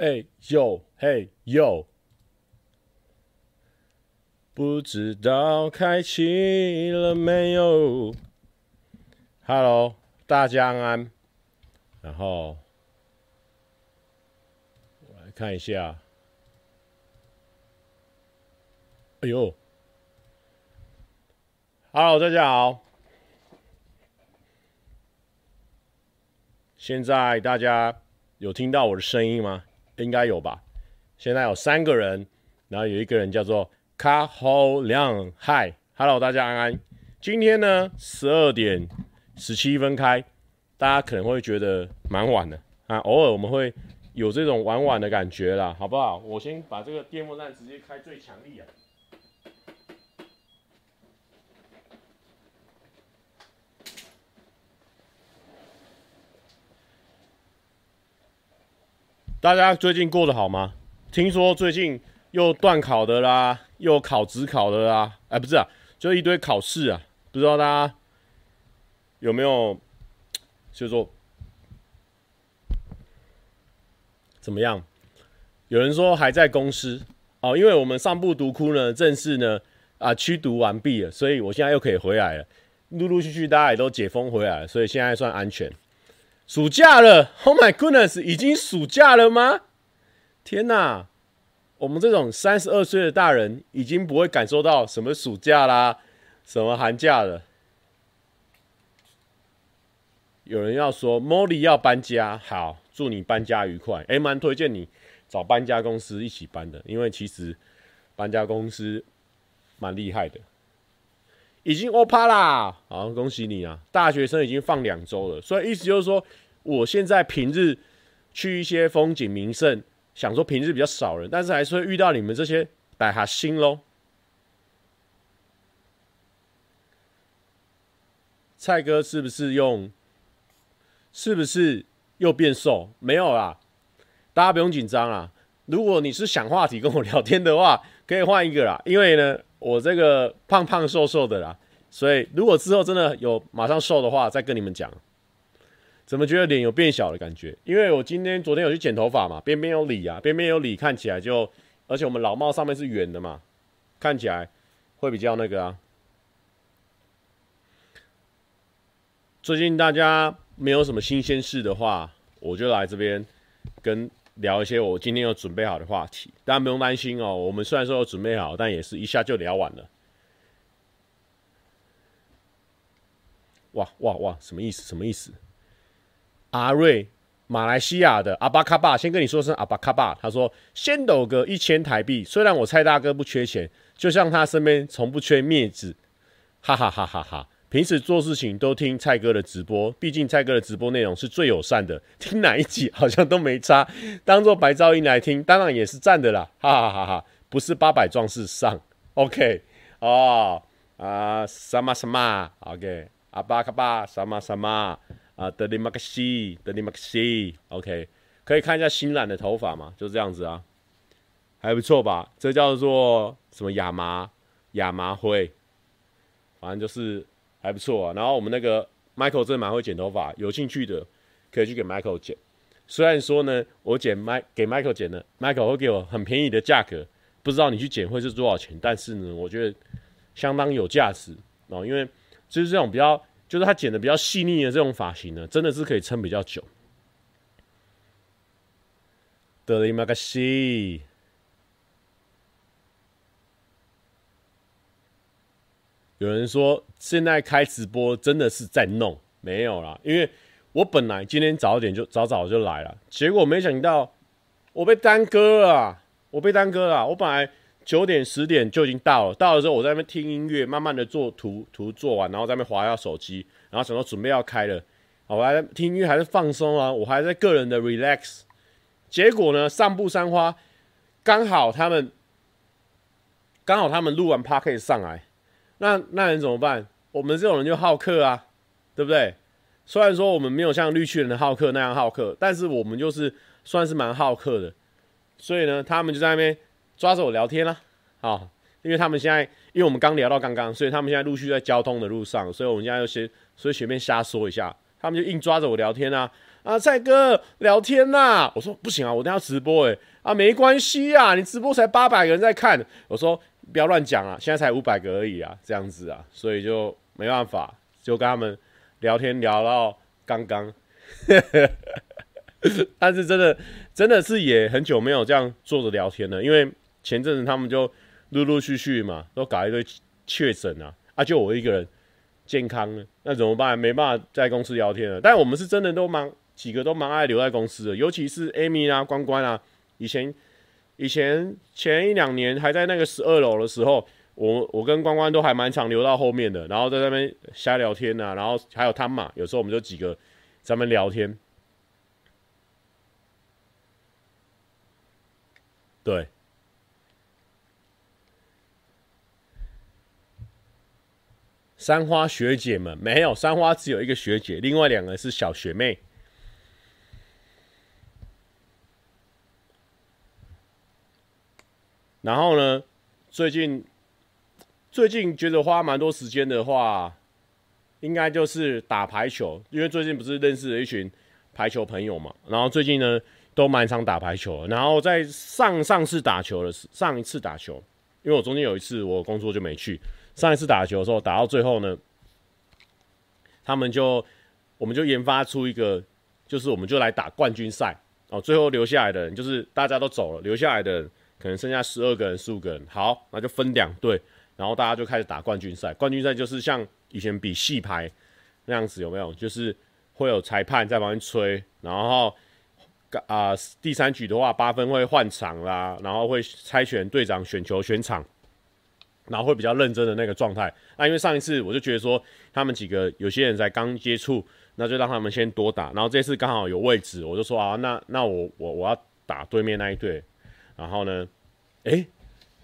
哎呦，嘿呦，不知道开启了没有？Hello，大家安安。然后我来看一下。哎呦，Hello，大家好。现在大家有听到我的声音吗？应该有吧。现在有三个人，然后有一个人叫做卡侯亮，嗨，Hello，大家安安。今天呢，十二点十七分开，大家可能会觉得蛮晚的啊。偶尔我们会有这种晚晚的感觉啦，好不好？我先把这个电风扇直接开最强力啊。大家最近过得好吗？听说最近又段考的啦，又考职考的啦，哎，不是啊，就一堆考试啊，不知道大家有没有，就是说怎么样？有人说还在公司哦，因为我们上部读窟呢，正式呢啊驱毒完毕了，所以我现在又可以回来了，陆陆续续大家也都解封回来了，所以现在算安全。暑假了，Oh my goodness，已经暑假了吗？天哪，我们这种三十二岁的大人已经不会感受到什么暑假啦，什么寒假了。有人要说，Molly 要搬家，好，祝你搬家愉快。哎，蛮推荐你找搬家公司一起搬的，因为其实搬家公司蛮厉害的。已经欧趴啦，好，恭喜你啊！大学生已经放两周了，所以意思就是说，我现在平日去一些风景名胜，想说平日比较少人，但是还是会遇到你们这些歹哈星喽。蔡哥是不是用？是不是又变瘦？没有啦，大家不用紧张啦。如果你是想话题跟我聊天的话，可以换一个啦，因为呢。我这个胖胖瘦瘦的啦，所以如果之后真的有马上瘦的话，再跟你们讲。怎么觉得脸有变小的感觉？因为我今天、昨天有去剪头发嘛，边边有理啊，边边有理，看起来就，而且我们老帽上面是圆的嘛，看起来会比较那个啊。最近大家没有什么新鲜事的话，我就来这边跟。聊一些我今天有准备好的话题，大家不用担心哦。我们虽然说有准备好，但也是一下就聊完了。哇哇哇！什么意思？什么意思？阿瑞，马来西亚的阿巴卡巴，先跟你说声阿巴卡巴。他说：“先抖个一千台币，虽然我蔡大哥不缺钱，就像他身边从不缺面子。”哈哈哈哈哈。平时做事情都听蔡哥的直播，毕竟蔡哥的直播内容是最友善的，听哪一集好像都没差，当做白噪音来听，当然也是赞的啦，哈哈哈哈！不是八百壮士上，OK 哦啊，什么什么，OK，阿巴卡巴什么什么啊，德里马克西，德里马克西，OK，可以看一下新染的头发嘛，就这样子啊，还不错吧？这叫做什么亚麻亚麻灰，反正就是。还不错啊，然后我们那个 Michael 真的蛮会剪头发，有兴趣的可以去给 Michael 剪。虽然说呢，我剪麦给 Michael 剪的，Michael 会给我很便宜的价格，不知道你去剪会是多少钱，但是呢，我觉得相当有价值哦，因为就是这种比较，就是他剪的比较细腻的这种发型呢，真的是可以撑比较久。德里马克西。有人说现在开直播真的是在弄，没有啦，因为我本来今天早点就早早就来了，结果没想到我被耽搁了，我被耽搁了。我本来九点十点就已经到了，到了之后我在那边听音乐，慢慢的做图图做完，然后在那边滑下手机，然后想说准备要开了，我还在听音乐还是放松啊，我还在个人的 relax，结果呢上部三花刚好他们刚好他们录完 podcast 上来。那那人怎么办？我们这种人就好客啊，对不对？虽然说我们没有像绿巨人的好客那样好客，但是我们就是算是蛮好客的。所以呢，他们就在那边抓着我聊天啦，啊，因为他们现在，因为我们刚聊到刚刚，所以他们现在陆续在交通的路上，所以我们现在就先，所以随便瞎说一下，他们就硬抓着我聊天啊啊，蔡哥聊天呐、我说不行啊，我等下直播诶、啊，没关系啊，你直播才八百个人在看，我说不要乱讲啊，现在才五百个而已啊，这样子啊，所以就没办法，就跟他们聊天聊到刚刚，但是真的真的是也很久没有这样坐着聊天了，因为前阵子他们就陆陆续续嘛，都搞一堆确诊啊，啊，就我一个人健康了，那怎么办？没办法在公司聊天了，但我们是真的都蛮几个都蛮爱留在公司的，尤其是 Amy 啊、关关啊。以前，以前前一两年还在那个十二楼的时候，我我跟关关都还蛮常留到后面的，然后在那边瞎聊天呐、啊，然后还有他嘛，有时候我们就几个在那边聊天。对，三花学姐们没有，三花只有一个学姐，另外两个是小学妹。然后呢，最近最近觉得花蛮多时间的话，应该就是打排球，因为最近不是认识了一群排球朋友嘛。然后最近呢，都蛮常打排球。然后在上上次打球的时，上一次打球，因为我中间有一次我工作就没去。上一次打球的时候，打到最后呢，他们就我们就研发出一个，就是我们就来打冠军赛哦。最后留下来的人，就是大家都走了，留下来的人。可能剩下十二个人、十五个人，好，那就分两队，然后大家就开始打冠军赛。冠军赛就是像以前比戏牌那样子，有没有？就是会有裁判在旁边吹，然后啊、第三局的话八分会换场啦，然后会猜拳队长选球选场，然后会比较认真的那个状态。那因为上一次我就觉得说他们几个有些人才刚接触，那就让他们先多打。然后这次刚好有位置，我就说啊，那那我我我要打对面那一队。然后呢，诶，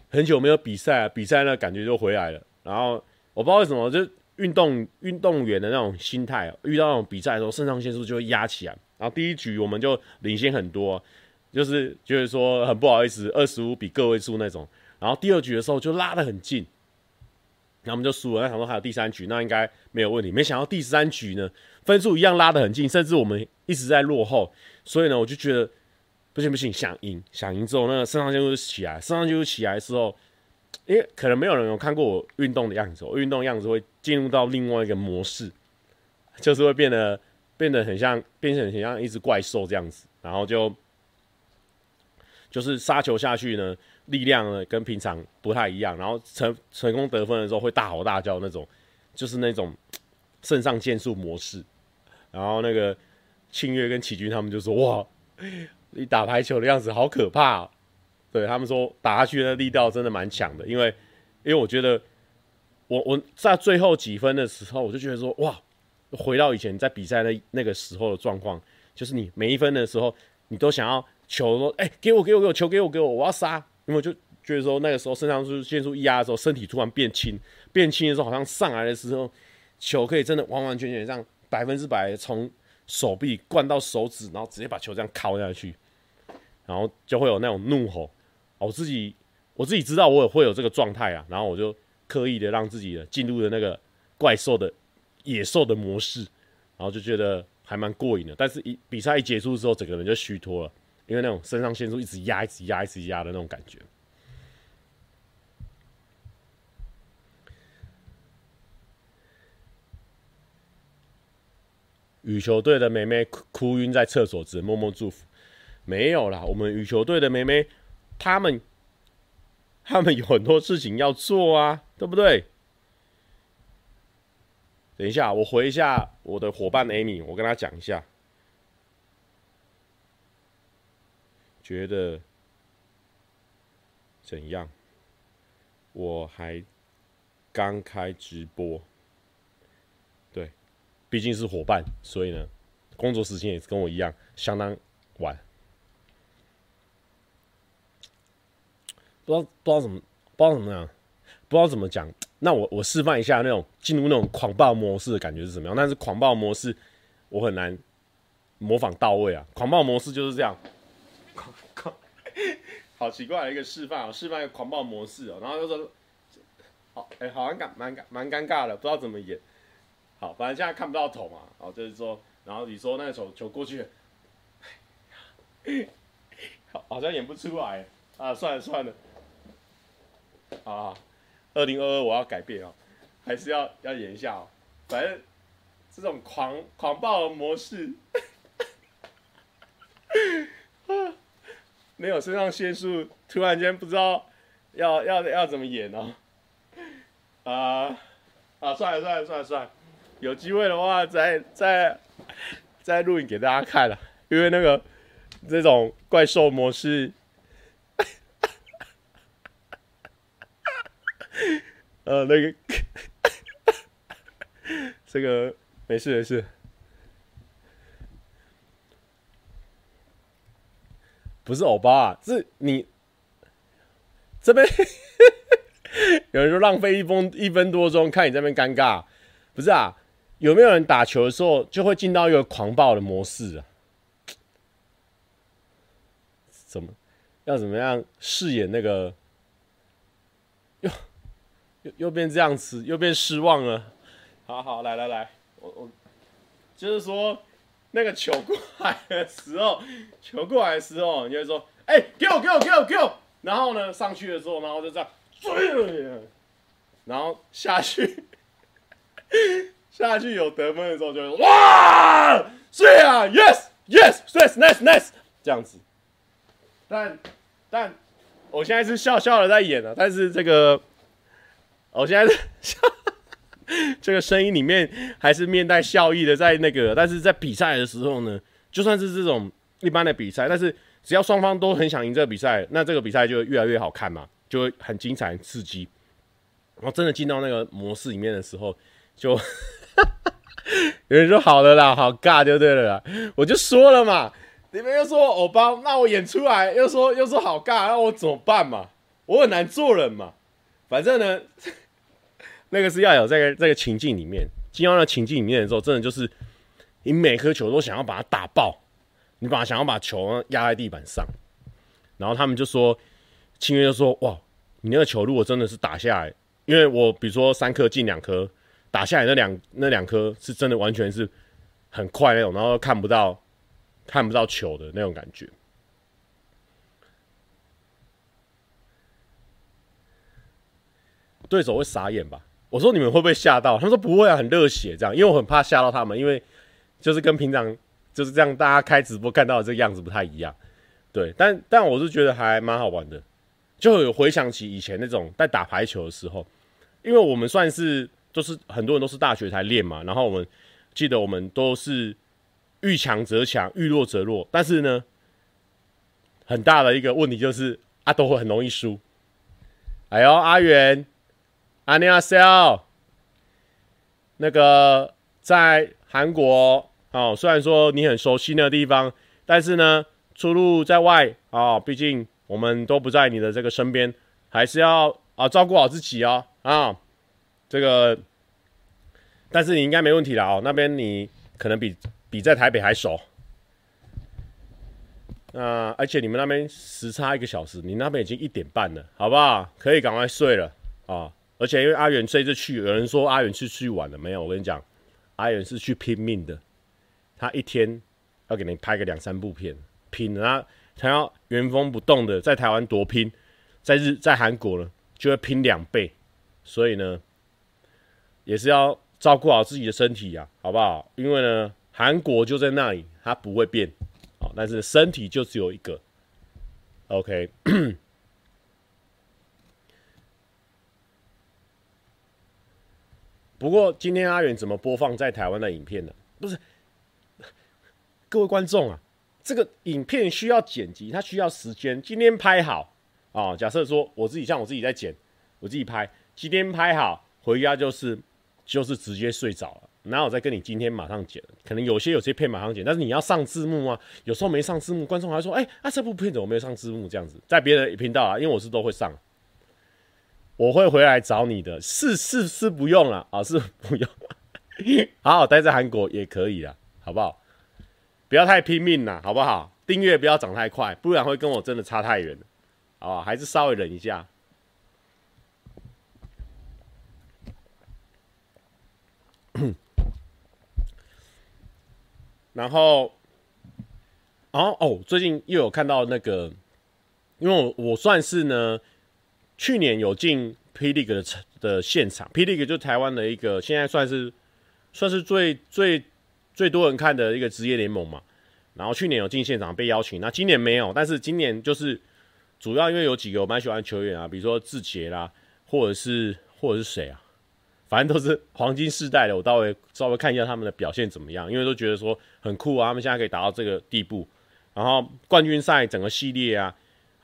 很久没有比赛啊，比赛那感觉就回来了。然后我不知道为什么，就运动运动员的那种心态，遇到那种比赛的时候，肾上腺素就会压起来。然后第一局我们就领先很多，就是就是说很不好意思，二十五比个位数那种。然后第二局的时候就拉得很近，然后我们就输了。那想说还有第三局，那应该没有问题。没想到第三局呢，分数一样拉得很近，甚至我们一直在落后。所以呢，我就觉得。不行不行，想赢想赢之后，那个肾上腺素就起来，肾上腺素起来的时候，因为可能没有人有看过我运动的样子，我运动样子会进入到另外一个模式，就是会变得变得很像，变成很像一只怪兽这样子，然后就就是杀球下去呢，力量呢跟平常不太一样，然后成成功得分的时候会大吼大叫那种，就是那种肾上腺素模式，然后那个庆月跟启军他们就说哇。你打排球的样子好可怕，对他们说打下去的力道真的蛮强的，因为因为我觉得我我在最后几分的时候，我就觉得说哇，回到以前在比赛那那个时候的状况，就是你每一分的时候，你都想要球说哎给我给我给我球给我给我我要杀，因为就觉得说那个时候肾上腺素一压的时候，身体突然变轻，变轻的时候好像上来的时候，球可以真的完完全全让百分之百从手臂灌到手指，然后直接把球这样敲下去。然后就会有那种怒吼，我自己我自己知道我也会有这个状态啊，然后我就刻意的让自己进入了那个怪兽的野兽的模式，然后就觉得还蛮过瘾的。但是一比赛一结束之后，整个人就虚脱了，因为那种肾上腺素一直压、一直压、一直压的那种感觉。羽球队的妹妹哭哭晕在厕所，只能默默祝福。没有啦，我们羽球队的妹妹，他们，他们有很多事情要做啊，对不对？等一下，我回一下我的伙伴 Amy，我跟他讲一下，觉得怎样？我还刚开直播，对，毕竟是伙伴，所以呢，工作时间也是跟我一样，相当晚。不知道不知道怎么不知道怎么样，不知道怎么讲。那我我示范一下那种进入那种狂暴模式的感觉是什么样？但是狂暴模式我很难模仿到位啊。狂暴模式就是这样，狂狂，好奇怪的一个示范啊！示范一个狂暴模式哦，然后就说，好哎，好尴尬，蛮蛮尴尬的，不知道怎么演。好，反正现在看不到头嘛，哦，就是说，然后你说那个球球过去，好，好像演不出来啊，算了算了，啊，二零二二我要改变哦，还是要要演一下哦，反正这种狂狂暴模式。没有肾上腺素，突然间不知道要要要怎么演哦。啊啊，算了算了算了算了，有机会的话再再再录影给大家看了，因为那个这种怪兽模式，呃，那个这个没事没事。不是欧巴啊，是你这边有人说浪费一分一分多钟看你这边尴尬，不是啊？有没有人打球的时候就会进到一个狂暴的模式啊？怎么要怎么样饰演那个？又变这样子，又变失望了。好好来来来，我我就是说。那个球过来的时候，球过来的时候，你就说：“哎、欸，给我，给我，给我，给我。”然后呢，上去的时候，然后就这样追，然后下去，下去有得分的时候就，哇，是啊，yes yes 碎，nice nice 这样子。但但我现在是笑笑的在演了，但是这个我现在。这个声音里面还是面带笑意的，在那个，但是在比赛的时候呢，就算是这种一般的比赛，但是只要双方都很想赢这个比赛，那这个比赛就越来越好看嘛，就会很精彩、刺激。然后真的进到那个模式里面的时候，就 有人说好了啦，好尬就对了啦。我就说了嘛，你们又说我欧巴，那我演出来又说又说好尬，那我怎么办嘛？我很难做人嘛。反正呢。那个是要有这个这个情境里面，进到那情境里面的时候，真的就是你每颗球都想要把它打爆，你把想要把球压在地板上，然后他们就说，清月就说，哇，你那个球如果真的是打下来，因为我比如说三颗进两颗，打下来那两那两颗是真的完全是很快那种，然后看不到看不到球的那种感觉，对手会傻眼吧？我说你们会不会吓到？他们说不会啊，很热血这样。因为我很怕吓到他们，因为就是跟平常就是这样，大家开直播看到的这个样子不太一样。对，但但我是觉得还蛮好玩的，就有回想起以前那种在打排球的时候，因为我们算是都是很多人都是大学才练嘛，然后我们记得我们都是遇强则强，遇弱则弱，但是呢，很大的一个问题就是啊，都会很容易输。哎呦，阿元。阿尼亚塞那个在韩国哦，虽然说你很熟悉那个地方，但是呢，出入在外啊，毕竟我们都不在你的这个身边，还是要啊照顾好自己哦啊。这个，但是你应该没问题了哦，那边你可能比比在台北还熟。啊，而且你们那边时差一个小时，你那边已经一点半了，好不好？可以赶快睡了啊。而且因为阿远这次去，有人说阿远是去玩了，没有。我跟你讲，阿远是去拼命的。他一天要给你拍个两三部片，拼他他要原封不动的在台湾多拼，在日在韩国呢就会拼两倍。所以呢，也是要照顾好自己的身体呀，好不好？因为呢，韩国就在那里，它不会变，好，但是身体就只有一个。OK。不过今天阿远怎么播放在台湾的影片呢？不是，各位观众啊，这个影片需要剪辑，它需要时间。今天拍好啊、哦，假设说我自己像我自己在剪，我自己拍，今天拍好回家就是就是直接睡着了，哪有再跟你今天马上剪？可能有些有些片马上剪，但是你要上字幕啊，有时候没上字幕，观众还说，哎、欸，啊这部片怎么没有上字幕？这样子，在别的频道啊，因为我是都会上。我会回来找你的，是是是不用了啊，是不用，好好待在韩国也可以了，好不好？不要太拼命了，好不好？订阅不要涨太快，不然会跟我真的差太远，好吧？还是稍微忍一下。然后，然后哦，最近又有看到那个，因为我我算是呢，去年有进 PLG 的的现场，P League 就台湾的一个现在算是算是最最最多人看的一个职业联盟嘛。然后去年有进现场被邀请，那今年没有，但是今年就是主要因为有几个我蛮喜欢的球员啊，比如说志杰啦，或者是或者是谁啊，反正都是黄金世代的，我稍微稍微看一下他们的表现怎么样，因为都觉得说很酷啊，他们现在可以达到这个地步。然后冠军赛整个系列啊，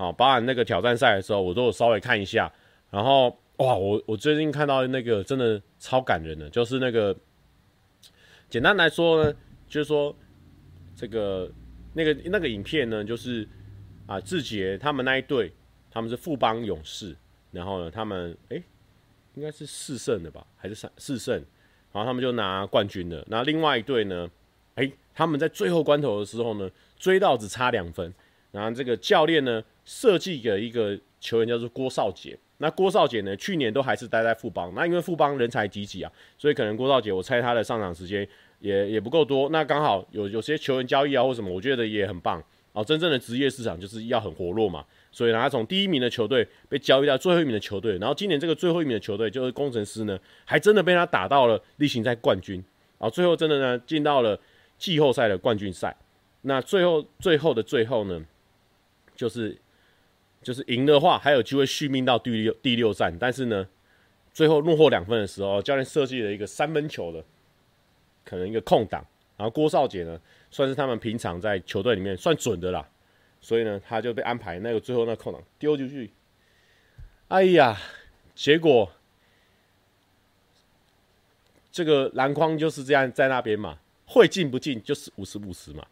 好，包含那个挑战赛的时候，我都有稍微看一下。然后哇，我我最近看到那个真的超感人的，就是那个简单来说呢，就是说。这个那个那个影片呢，就是啊，志杰他们那一队，他们是富邦勇士，然后呢，他们哎，应该是四胜的吧，还是三四胜，然后他们就拿冠军了。那另外一队呢，哎，他们在最后关头的时候呢，追到只差两分，然后这个教练呢，设计给一个球员叫做郭少杰。那郭少杰呢，去年都还是待在富邦，那因为富邦人才济济啊，所以可能郭少杰，我猜他的上场时间。也也不够多，那刚好有有些球员交易啊或什么，我觉得也很棒哦。真正的职业市场就是要很活络嘛，所以呢，他从第一名的球队被交易到最后一名的球队，然后今年这个最后一名的球队就是工程师呢，还真的被他打到了例行赛冠军，然后最后真的呢进到了季后赛的冠军赛。那最后最后的最后呢，就是就是赢的话还有机会续命到第六第六战，但是呢，最后落后两分的时候，教练设计了一个三分球的。可能一个空档，然后郭少杰呢，算是他们平常在球队里面算准的啦，所以呢，他就被安排那个最后那个空档丢出去。哎呀，结果这个篮筐就是这样在那边嘛，会进不进就是五十五十嘛，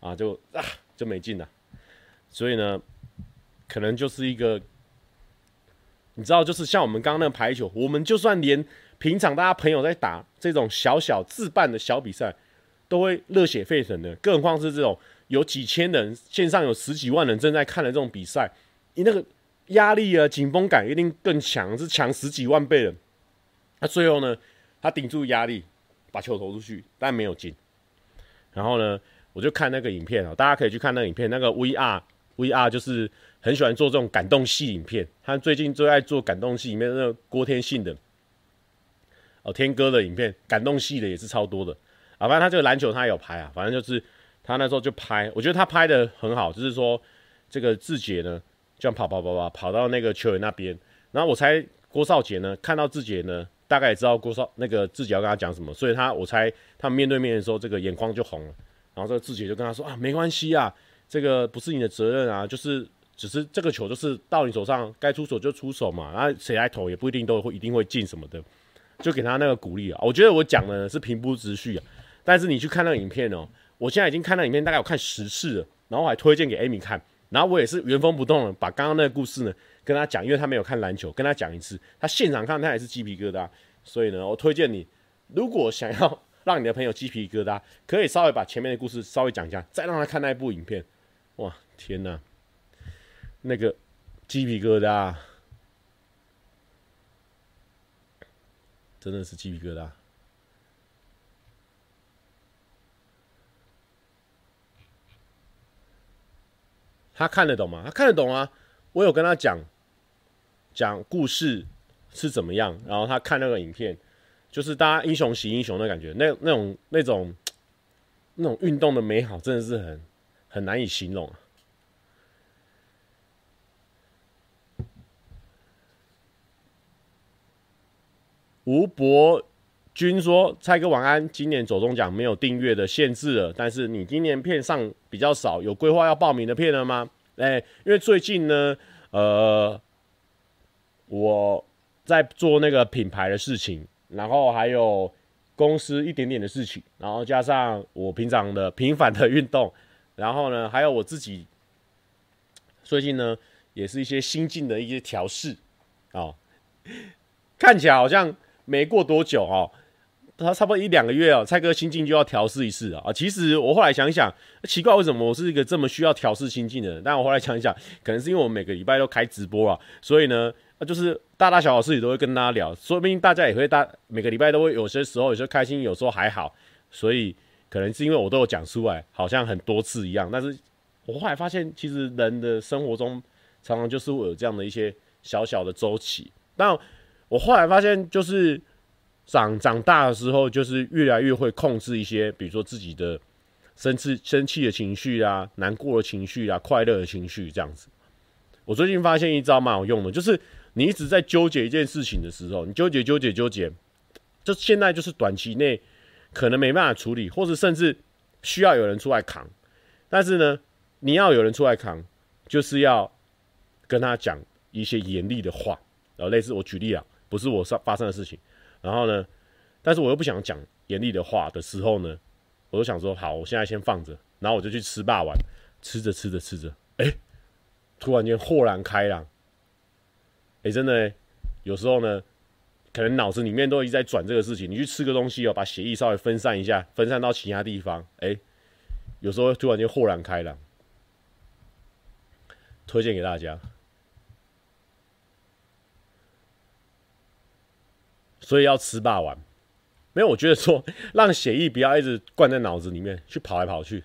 啊就啊就没进了，所以呢，可能就是一个，你知道，就是像我们刚刚那个排球，我们就算连。平常大家朋友在打这种小小自办的小比赛，都会热血沸腾的，更何况是这种有几千人、线上有十几万人正在看的这种比赛，你那个压力啊、紧绷感一定更强，是强十几万倍的。那最后呢，他顶住压力，把球投出去，但没有进。然后呢，我就看那个影片啊，大家可以去看那个影片。那个 VR VR 就是很喜欢做这种感动戏影片，他最近最爱做感动戏里面那个郭天信的。哦，天哥的影片感动戏的也是超多的啊，反正他这个篮球他也有拍啊，反正就是他那时候就拍，我觉得他拍的很好，就是说这个志杰呢，这样跑跑跑跑跑到那个球员那边，然后我猜郭少杰呢看到志杰呢，大概也知道郭少那个志杰要跟他讲什么，所以他我猜他们面对面的时候，这个眼眶就红了，然后这个志杰就跟他说啊，没关系啊，这个不是你的责任啊，就是只是这个球就是到你手上该出手就出手嘛，然后谁来投也不一定都会一定会进什么的。就给他那个鼓励啊！我觉得我讲的是平铺直叙啊，但是你去看那个影片哦，我现在已经看那影片大概有看十次了，然后我还推荐给 Amy 看，然后我也是原封不动的把刚刚那个故事呢跟他讲，因为他没有看篮球，跟他讲一次，他现场看他也是鸡皮疙瘩，所以呢，我推荐你，如果想要让你的朋友鸡皮疙瘩，可以稍微把前面的故事稍微讲一下，再让他看那一部影片，哇，天哪，那个鸡皮疙瘩。真的是鸡皮疙瘩。他看得懂吗？他看得懂啊！我有跟他讲讲故事是怎么样，然后他看那个影片，就是大家英雄惜英雄的感觉，那那种那种那种运动的美好，真的是很很难以形容。吴伯君说：“蔡哥晚安，今年走中奖没有订阅的限制了，但是你今年片上比较少，有规划要报名的片了吗？哎、因为最近呢，呃，我在做那个品牌的事情，然后还有公司一点点的事情，然后加上我平常的频繁的运动，然后呢，还有我自己最近呢，也是一些新进的一些调试啊，看起来好像。”没过多久哦，他差不多一两个月哦，蔡哥心境就要调试一次啊。其实我后来想想，奇怪为什么我是一个这么需要调试心境的人？但我后来想一想，可能是因为我每个礼拜都开直播啊，所以呢，就是大大小小事情都会跟大家聊，说不定大家也会大每个礼拜都会有些时候有时候开心，有时候还好，所以可能是因为我都有讲出来，好像很多次一样。但是我后来发现，其实人的生活中常常就是会有这样的一些小小的周期。但我后来发现，就是长长大的时候，就是越来越会控制一些，比如说自己的生气、生气的情绪啊，难过的情绪啊，快乐的情绪这样子。我最近发现一招蛮有用的，就是你一直在纠结一件事情的时候，你纠结、纠结、纠结，就现在就是短期内。可能没办法处理，或是甚至需要有人出来扛，但是呢，你要有人出来扛，就是要跟他讲一些严厉的话，然后类似我举例啊，不是我上发生的事情，然后呢，但是我又不想讲严厉的话的时候呢，我就想说好，我现在先放着，然后我就去吃霸王，吃着吃着吃着，哎、突然间豁然开朗，哎、真的、欸，有时候呢。可能脑子里面都一直在转这个事情，你去吃个东西哦，把血液稍微分散一下，分散到其他地方，哎、有时候突然间豁然开朗，推荐给大家。所以要吃霸王，没有，我觉得说让血液不要一直灌在脑子里面，去跑来跑去。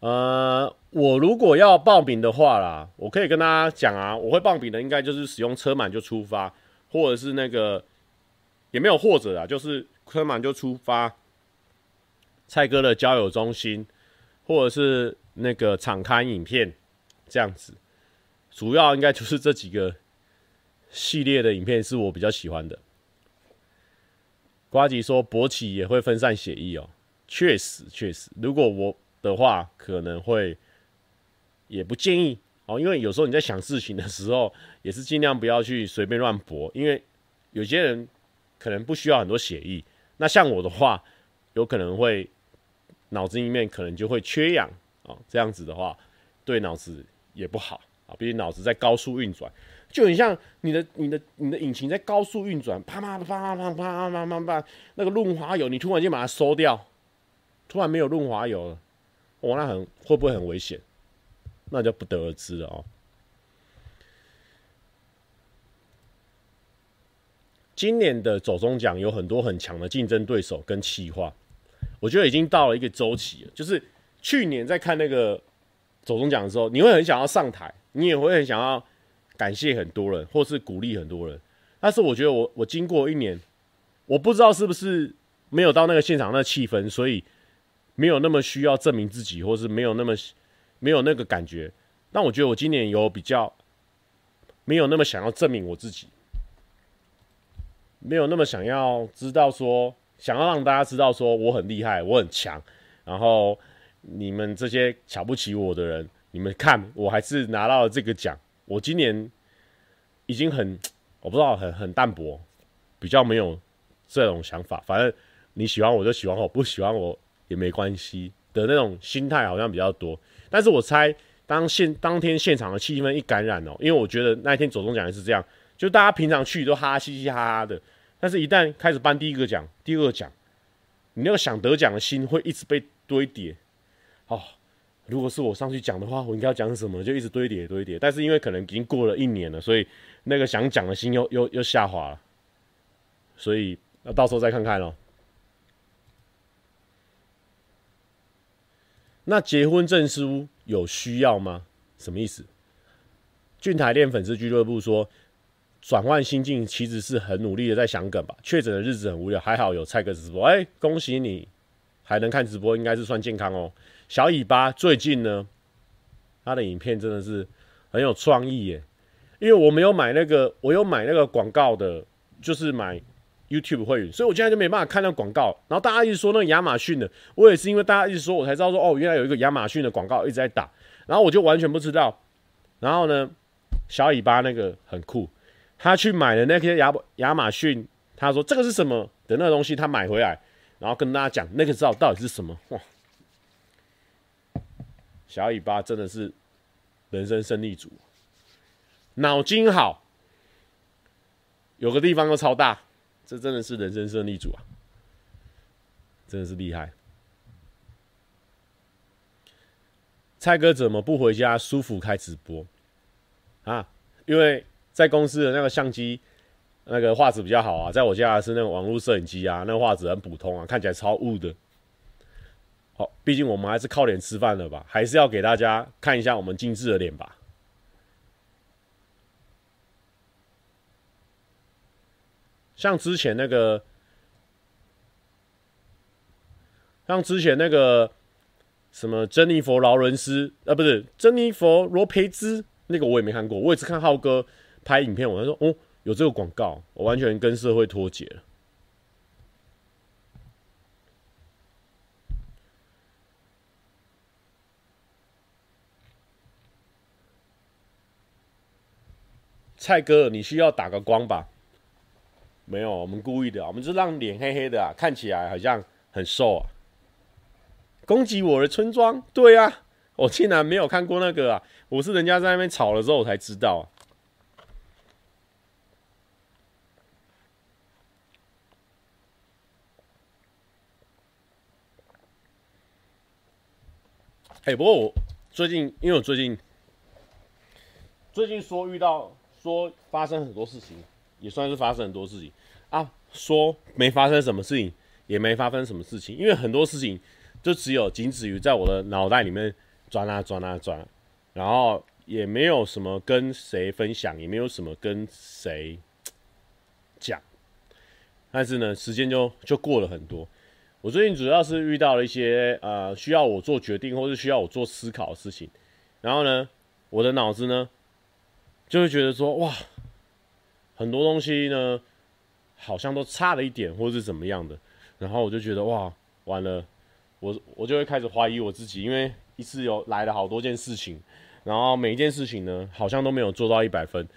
呃。我如果要报名的话啦，我可以跟大家讲啊，我会报名的应该就是使用车满就出发，或者是那个也没有或者啊，就是车满就出发。蔡哥的交友中心，或者是那个场刊影片这样子，主要应该就是这几个系列的影片是我比较喜欢的。瓜吉说勃起也会分散血液哦，确实确实，如果我的话可能会。也不建议哦，因为有时候你在想事情的时候，也是尽量不要去随便乱搏，因为有些人可能不需要很多血液。那像我的话，有可能会脑子里面可能就会缺氧啊，这样子的话对脑子也不好啊。毕竟脑子在高速运转，就很像你的、你的、你的引擎在高速运转，啪啪啪啪啪啪啪啪啪，那个润滑油你突然间把它收掉，突然没有润滑油了，哇，那很会不会很危险？那就不得而知了哦。今年的走中奖有很多很强的竞争对手跟企划，我觉得已经到了一个周期了。就是去年在看那个走中奖的时候，你会很想要上台，你也会很想要感谢很多人，或是鼓励很多人。但是我觉得我我经过一年，我不知道是不是没有到那个现场那气氛，所以没有那么需要证明自己，或是没有那么。没有那个感觉，但我觉得我今年有比较没有那么想要证明我自己，没有那么想要知道说，想要让大家知道说我很厉害，我很强，然后你们这些瞧不起我的人，你们看我还是拿到了这个奖。我今年已经很，我不知道很很淡薄，比较没有这种想法。反正你喜欢我就喜欢我，不喜欢我也没关系的那种心态好像比较多。但是我猜，当现当天现场的气氛一感染哦，因为我觉得那一天走钟奖也是这样，就大家平常去都哈哈嘻嘻哈哈的，但是一旦开始颁第一个奖、第二奖，你那个想得奖的心会一直被堆叠。哦，如果是我上去讲的话，我应该要讲什么？就一直堆叠、堆叠。但是因为可能已经过了一年了，所以那个想讲的心又又又下滑了，所以那到时候再看看咯。那结婚证书有需要吗？什么意思？俊台练粉丝俱乐部说，转换心境其实是很努力的在想梗吧。确诊的日子很无聊，还好有蔡哥直播。哎、恭喜你还能看直播，应该是算健康哦。小尾巴最近呢，他的影片真的是很有创意耶。因为我没有买那个，我有买那个广告的，就是买。YouTube 会员，所以我现在就没办法看到广告。然后大家一直说那个亚马逊的，我也是因为大家一直说，我才知道说哦，原来有一个亚马逊的广告一直在打。然后我就完全不知道。然后呢，小尾巴那个很酷，他去买了那些亚亚马逊，他说这个是什么的那个东西，他买回来，然后跟大家讲那个知道到底是什么。哇，小尾巴真的是人生胜利组，脑筋好，有个地方都超大。这真的是人生胜利组啊！真的是厉害。蔡哥怎么不回家舒服开直播啊？因为在公司的那个相机那个画质比较好啊，在我家是那种网络摄影机啊，那画质很普通啊，看起来超雾的。好，毕竟我们还是靠脸吃饭的吧，还是要给大家看一下我们精致的脸吧。像之前那个，像之前那个什么珍妮佛劳伦斯啊，不是珍妮佛罗培兹，那个我也没看过，我也是看浩哥拍影片，我他说哦，有这个广告，我完全跟社会脱节了。蔡哥，你需要打个光吧？没有，我们故意的，我们就是让脸黑黑的啊，看起来好像很瘦啊。攻击我的村庄？对啊，我竟然没有看过那个啊！我是人家在那边吵了之后我才知道啊。哎，不过我最近，因为我最近最近说遇到。说发生很多事情，也算是发生很多事情啊。说没发生什么事情，也没发生什么事情，因为很多事情就只有仅止于在我的脑袋里面转啊转啊转，然后也没有什么跟谁分享，也没有什么跟谁讲。但是呢，时间就就过了很多。我最近主要是遇到了一些呃需要我做决定，或是需要我做思考的事情，然后呢，我的脑子呢。就会觉得说哇，很多东西呢，好像都差了一点，或者是怎么样的，然后我就觉得哇，完了，我我就会开始怀疑我自己，因为一次有来了好多件事情，然后每一件事情呢，好像都没有做到一百分，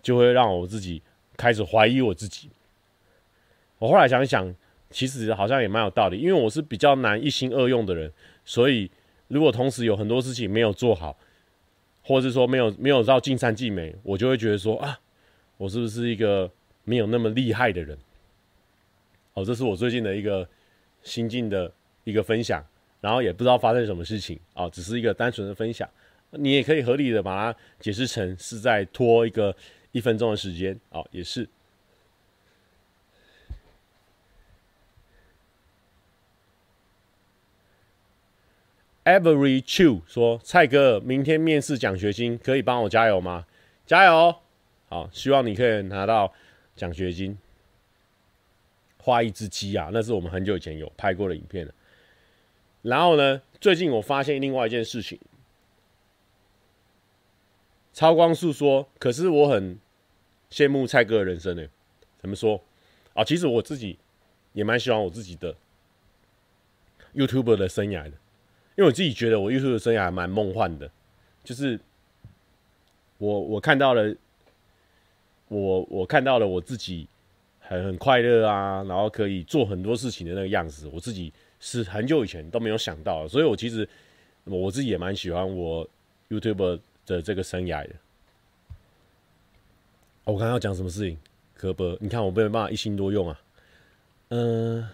就会让我自己开始怀疑我自己。我后来想一想，其实好像也蛮有道理，因为我是比较难一心二用的人，所以如果同时有很多事情没有做好。或者是说没有没有到尽善尽美，我就会觉得说啊，我是不是一个没有那么厉害的人？哦，这是我最近的一个心境的一个分享，然后也不知道发生什么事情啊，只是一个单纯的分享。你也可以合理的把它解释成是在拖一个一分钟的时间啊，也是。Every Chew 说：“蔡哥，明天面试奖学金，可以帮我加油吗？加油！好，希望你可以拿到奖学金。画一只鸡啊，那是我们很久以前有拍过的影片了。然后呢，最近我发现另外一件事情。超光速说：可是我很羡慕蔡哥的人生呢。怎么说？啊，其实我自己也蛮喜欢我自己的 YouTuber 的生涯的。”因为我自己觉得我 YouTube 的生涯蛮梦幻的，就是我我看到了，我我看到了我自己很很快乐啊，然后可以做很多事情的那个样子，我自己是很久以前都没有想到，所以我其实我自己也蛮喜欢我 YouTube 的这个生涯的。我刚刚要讲什么事情？可不，你看我没办法一心多用啊，嗯。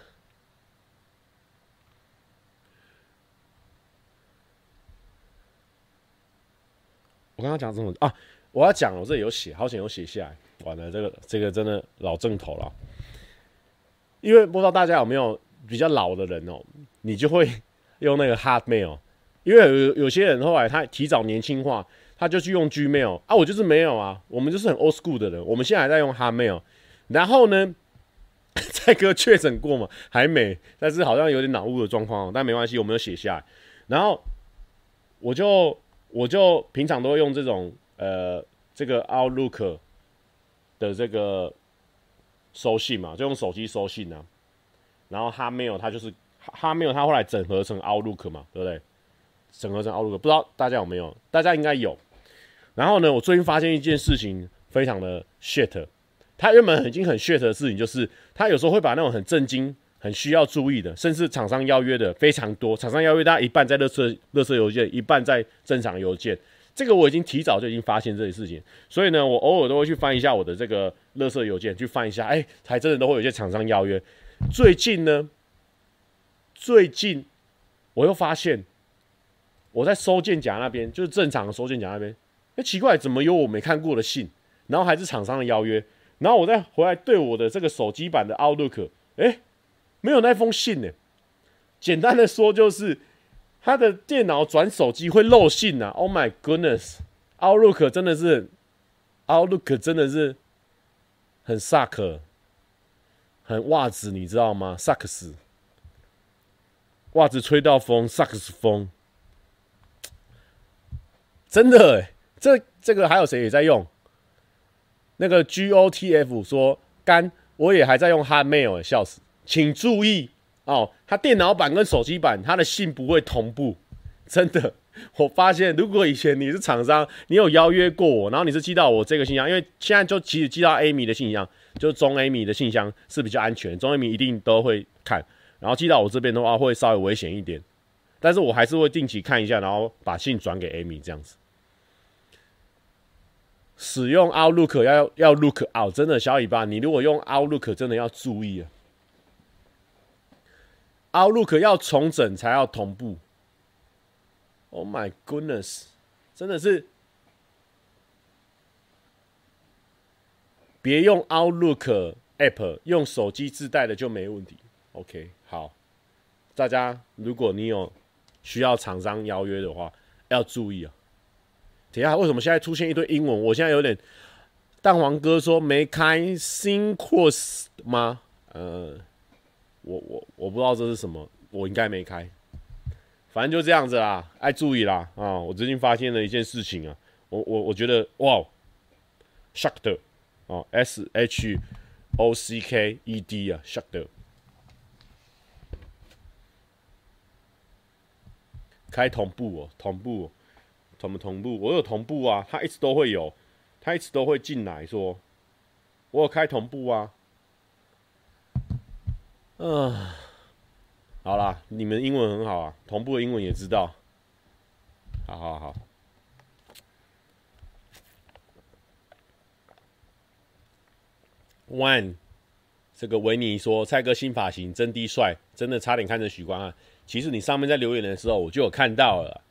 我刚刚讲什么啊？我要讲，我这里有写，好险有写下来。完了，这个这个真的老正头了。因为不知道大家有没有比较老的人哦，你就会用那个 Hotmail。因为有有些人后来他提早年轻化，他就去用 Gmail 啊。我就是没有啊，我们就是很 old school 的人。我们现在还在用 Hotmail。然后呢，蔡哥确诊过嘛？还没，但是好像有点脑雾的状况，但没关系，我们有写下来。然后我就。我就平常都会用这种呃这个 Outlook 的这个收信嘛，就用手机收信啊。然后 Hotmail 它就是 Hotmail 它后来整合成 Outlook 嘛，对不对？整合成 Outlook，不知道大家有没有？大家应该有。然后呢，我最近发现一件事情，非常的 shit。他原本已经很 shit 的事情，就是他有时候会把那种很震惊。很需要注意的，甚至厂商邀约的非常多。厂商邀约大家一半在垃圾垃圾邮件，一半在正常邮件。这个我已经提早就已经发现这些事情，所以呢，我偶尔都会去翻一下我的这个垃圾邮件，去翻一下，哎，还真的都会有一些厂商邀约。最近呢，最近我又发现我在收件夹那边，就是正常的收件夹那边，哎，奇怪，怎么有我没看过的信？然后还是厂商的邀约。然后我再回来对我的这个手机版的 Outlook，哎，没有那封信呢。简单的说就是，他的电脑转手机会漏信啊！Oh my goodness，Outlook 真的是，Outlook 真的是很 suck，很袜子，你知道吗？sucks，袜子吹到风，sucks 风，真的哎，这这个还有谁也在用？那个 GOTF 说干，我也还在用 Hotmail，笑死！请注意哦，他电脑版跟手机版，他的信不会同步，真的。我发现，如果以前你是厂商，你有邀约过我，然后你是寄到我这个信箱，因为现在就其实寄到 Amy 的信箱，就中 Amy 的信箱是比较安全，中 Amy 一定都会看，然后寄到我这边的话会稍微危险一点，但是我还是会定期看一下，然后把信转给 Amy 这样子。使用 Outlook 要要 look out，真的小尾巴，你如果用 Outlook 真的要注意啊。Outlook 要重整才要同步。Oh my goodness，真的是，别用 Outlook app，用手机自带的就没问题。OK，好，大家如果你有需要厂商邀约的话，要注意啊。等下，为什么现在出现一堆英文？我现在有点。蛋黄哥说没开 Syncros 吗？呃，我我我不知道这是什么，我应该没开。反正就这样子啦，爱注意啦啊！我最近发现了一件事情啊，我我我觉得哇，shocked 哦，S H O C K E D 啊，shocked。开同步哦，同步。怎么同步？我有同步啊，他一直都会有，他一直都会进来说，我有开同步啊。嗯、好啦，你们英文很好啊，同步的英文也知道。好好好。One，这个维尼说蔡哥新发型真的帅，真的差点看成许光汉。其实你上面在留言的时候，我就有看到了。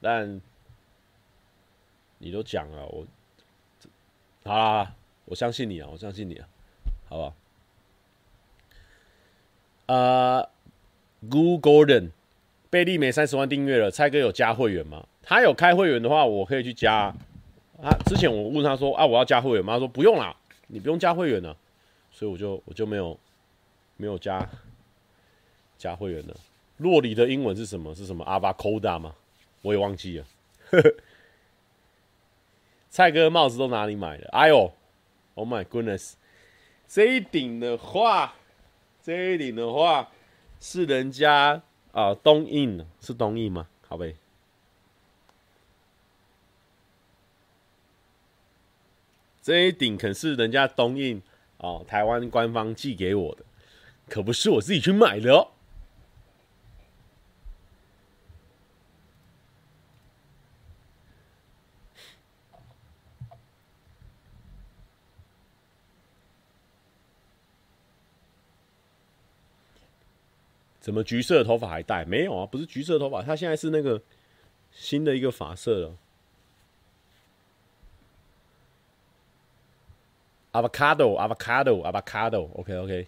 但你都讲了，我好啦，我相信你啊，我相信你啊，好不好？呃，Goo Gordon，贝利没三十万订阅了，蔡哥有加会员吗？他有开会员的话，我可以去加。啊，之前我问他说啊，我要加会员吗？他说不用啦，你不用加会员了，所以我就我就没有没有加加会员了。洛里的英文是什么？是什么 avocada 吗？我也忘记了，蔡哥帽子都哪里买的？哎呦，Oh my goodness！这一顶的话，这一顶的话是人家啊东印，是东印吗？好呗，这一顶可是人家东印啊，台湾官方寄给我的，可不是我自己去买的哦。怎么橘色的头发还戴？没有啊，不是橘色的头发，他现在是那个新的一个发色了。Avocado，avocado，avocado，OK，OK。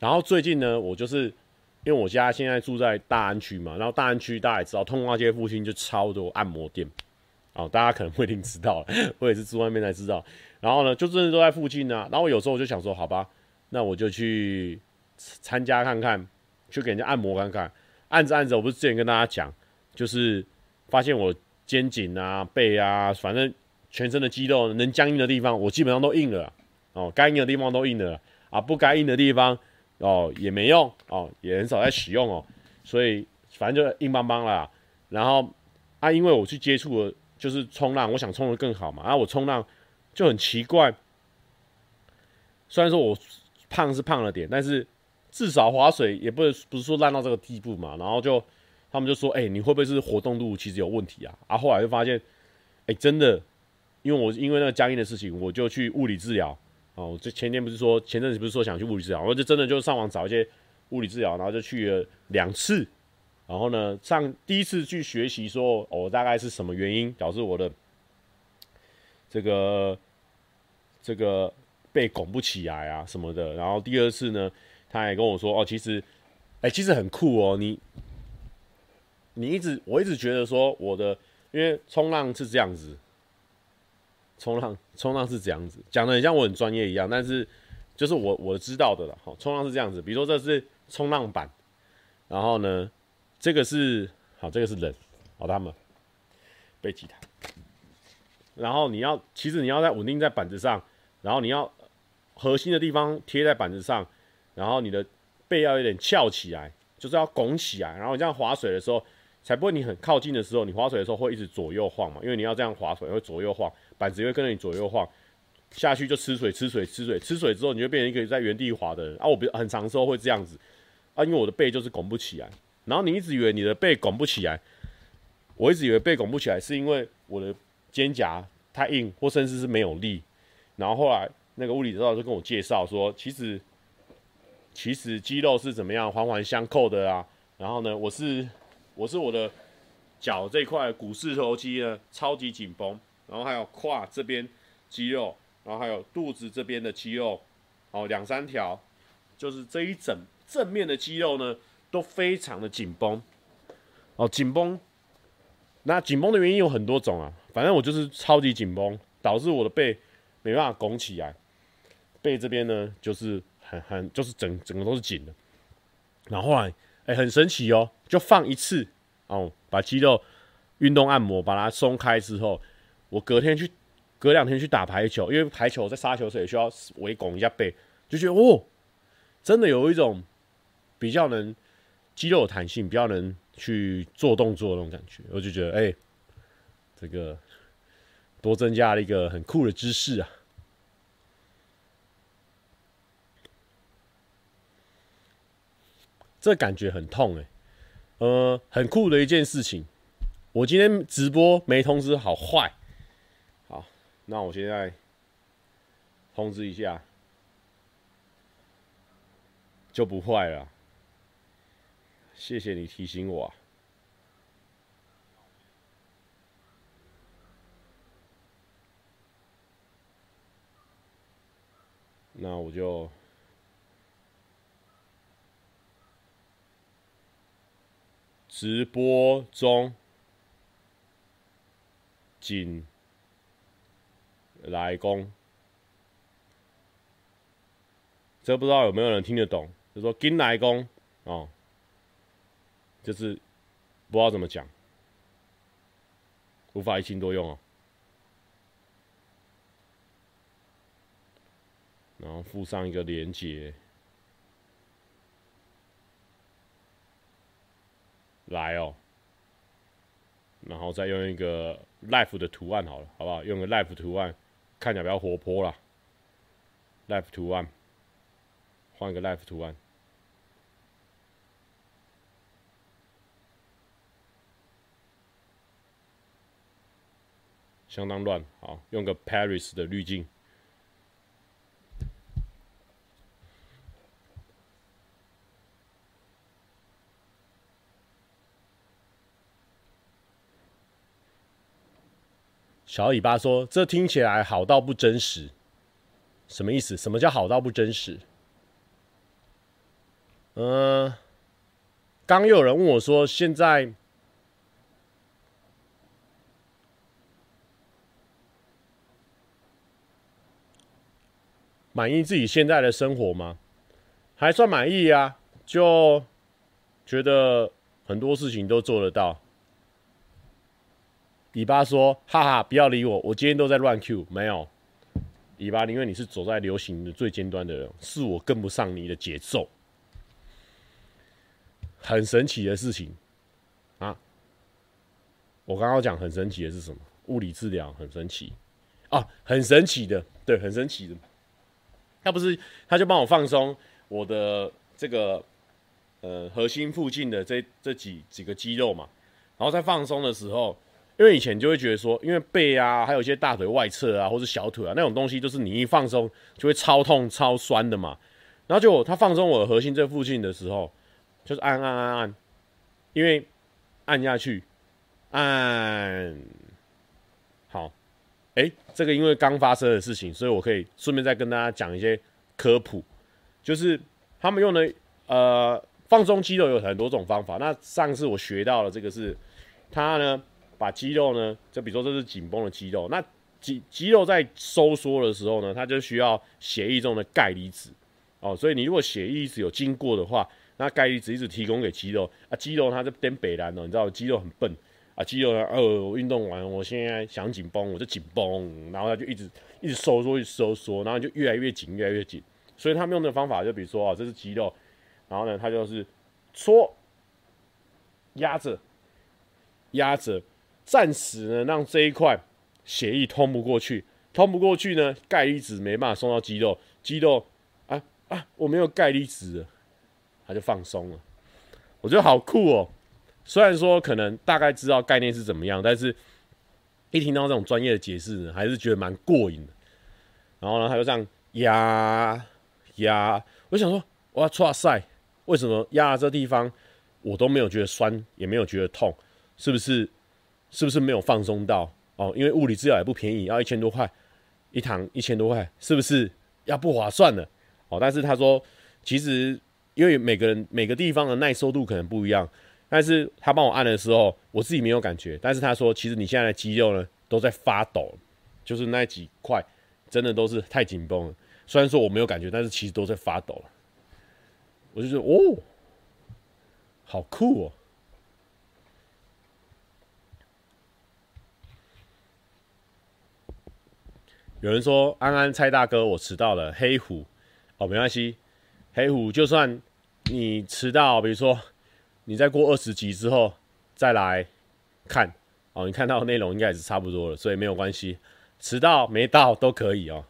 然后最近呢，我就是因为我家现在住在大安区嘛，然后大安区大家也知道，通化街附近就超多按摩店。哦，大家可能不一定知道，我也是住外面才知道。然后呢，就真的都在附近啊。然后有时候我就想说，好吧，那我就去参加看看，去给人家按摩看看。按着按着，我不是之前跟大家讲，就是发现我肩颈啊、背啊，反正全身的肌肉能僵硬的地方，我基本上都硬了。哦，该硬的地方都硬了啊，不该硬的地方哦也没用哦，也很少在使用哦。所以反正就硬邦邦了。然后啊，因为我去接触了，就是冲浪，我想冲得更好嘛。然后我冲浪。就很奇怪，虽然说我胖是胖了点，但是至少划水也不是不是说烂到这个地步嘛。然后就他们就说：“哎、你会不会是活动度其实有问题啊？”啊，后来就发现，哎、真的，因为我因为那个僵硬的事情，我就去物理治疗。哦，就前天不是说前阵子不是说想去物理治疗，我就真的就上网找一些物理治疗，然后就去了两次，然后呢，上第一次去学习说，我、哦、大概是什么原因导致我的这个这个被拱不起来啊什么的。然后第二次呢，他还跟我说，哦，其实，哎、其实很酷哦，你你一直我一直觉得说我的，因为冲浪是这样子，冲浪冲浪是这样子，讲的很像我很专业一样，但是就是我我知道的了。好，冲浪是这样子，比如说这是冲浪板，然后呢。这个是好，这个是人，好，他们背吉他，然后你要，其实你要在稳定在板子上，然后你要核心的地方贴在板子上，然后你的背要有点翘起来，就是要拱起来，然后你这样划水的时候，才不会你很靠近的时候，你划水的时候会一直左右晃嘛，因为你要这样划水会左右晃，板子会跟着你左右晃，下去就吃水吃水吃水吃水之后，你就变成一个在原地滑的人啊，我比很长时候会这样子啊，因为我的背就是拱不起来。然后你一直以为你的背拱不起来，我一直以为背拱不起来是因为我的肩胛太硬，或甚至是没有力。然后后来那个物理指导就跟我介绍说，其实其实肌肉是怎么样环环相扣的啊。然后呢，我是我是我的脚这块股四头肌呢超级紧绷，然后还有胯这边肌肉，然后还有肚子这边的肌肉，哦两三条，就是这一整正面的肌肉呢。都非常的紧绷，哦，紧绷。那紧绷的原因有很多种啊，反正我就是超级紧绷，导致我的背没办法拱起来，背这边呢就是很很就是整整个都是紧的。然后后来，哎、很神奇哦，就放一次哦，把肌肉运动按摩把它松开之后，我隔天去，隔两天去打排球，因为排球在杀球时也需要围拱一下背，就觉得哦，真的有一种比较能。肌肉弹性比较能去做动作那种感觉，我就觉得哎、这个多增加了一个很酷的姿势啊！这感觉很痛哎、呃，很酷的一件事情。我今天直播没通知好坏，好，那我现在通知一下，就不坏了。谢谢你提醒我，那我就直播中紧来攻，这不知道有没有人听得懂？就说金来攻哦。就是不知道怎么讲，无法一心多用哦。然后附上一个连接，来哦。然后再用一个 life 的图案好了，好不好？用个 life 图案，看起来比较活泼啦。life 图案，换个 life 图案。相当乱，好，用个 Paris 的滤镜。小尾巴说：“这听起来好到不真实，什么意思？什么叫好到不真实？”嗯、呃，刚又有人问我说：“现在。”满意自己现在的生活吗？还算满意啊，就觉得很多事情都做得到。尾巴说：“哈哈，不要理我，我今天都在乱 Q，没有。”尾巴，因为你是走在流行的最尖端的人，是我跟不上你的节奏。很神奇的事情啊！我刚刚讲很神奇的是什么？物理治疗很神奇啊，很神奇的，对，很神奇的。他不是，他就帮我放松我的这个呃核心附近的这这几几个肌肉嘛，然后在放松的时候，因为以前就会觉得说，因为背啊，还有一些大腿外侧啊，或者小腿啊那种东西，就是你一放松就会超痛超酸的嘛。然后就他放松我的核心这附近的时候，就是按按按按，因为按下去，按，哎、这个因为刚发生的事情，所以我可以顺便再跟大家讲一些科普，就是他们用的呃放松肌肉有很多种方法。那上次我学到了这个是，他呢把肌肉呢，就比如说这是紧绷的肌肉，那肌肌肉在收缩的时候呢，它就需要血液中的钙离子。哦，所以你如果血液一直有经过的话，那钙离子一直提供给肌肉啊，肌肉它就颠北兰哦，你知道肌肉很笨。啊，肌肉呃，我运动完，我现在想紧绷，我就紧绷，然后它就一直一直收缩，一直收缩，然后就越来越紧，越来越紧。所以他们用的方法就比如说啊，这是肌肉，然后呢，他就是搓压着压着，暂时呢让这一块血液通不过去，通不过去呢，钙离子没办法送到肌肉，肌肉啊啊，我没有钙离子了。他就放松了，我觉得好酷哦。虽然说可能大概知道概念是怎么样，但是一听到这种专业的解释，还是觉得蛮过瘾的。然后呢，他就这样压压，我想说，哇，哇塞，为什么压这地方我都没有觉得酸，也没有觉得痛？是不是？是不是没有放松到？哦，因为物理治疗也不便宜，要一千多块一堂，一千多块，是不是要不划算了？哦，但是他说，其实。因为每个人每个地方的耐受度可能不一样，但是他帮我按的时候，我自己没有感觉。但是他说，其实你现在的肌肉呢都在发抖，就是那几块真的都是太紧绷了。虽然说我没有感觉，但是其实都在发抖了。我就觉得哦，好酷哦！有人说安安蔡大哥，我迟到了。黑虎哦，没关系。黑虎，就算你迟到，比如说你再过二十集之后再来看哦，你看到内容应该也是差不多了，所以没有关系，迟到没到都可以哦。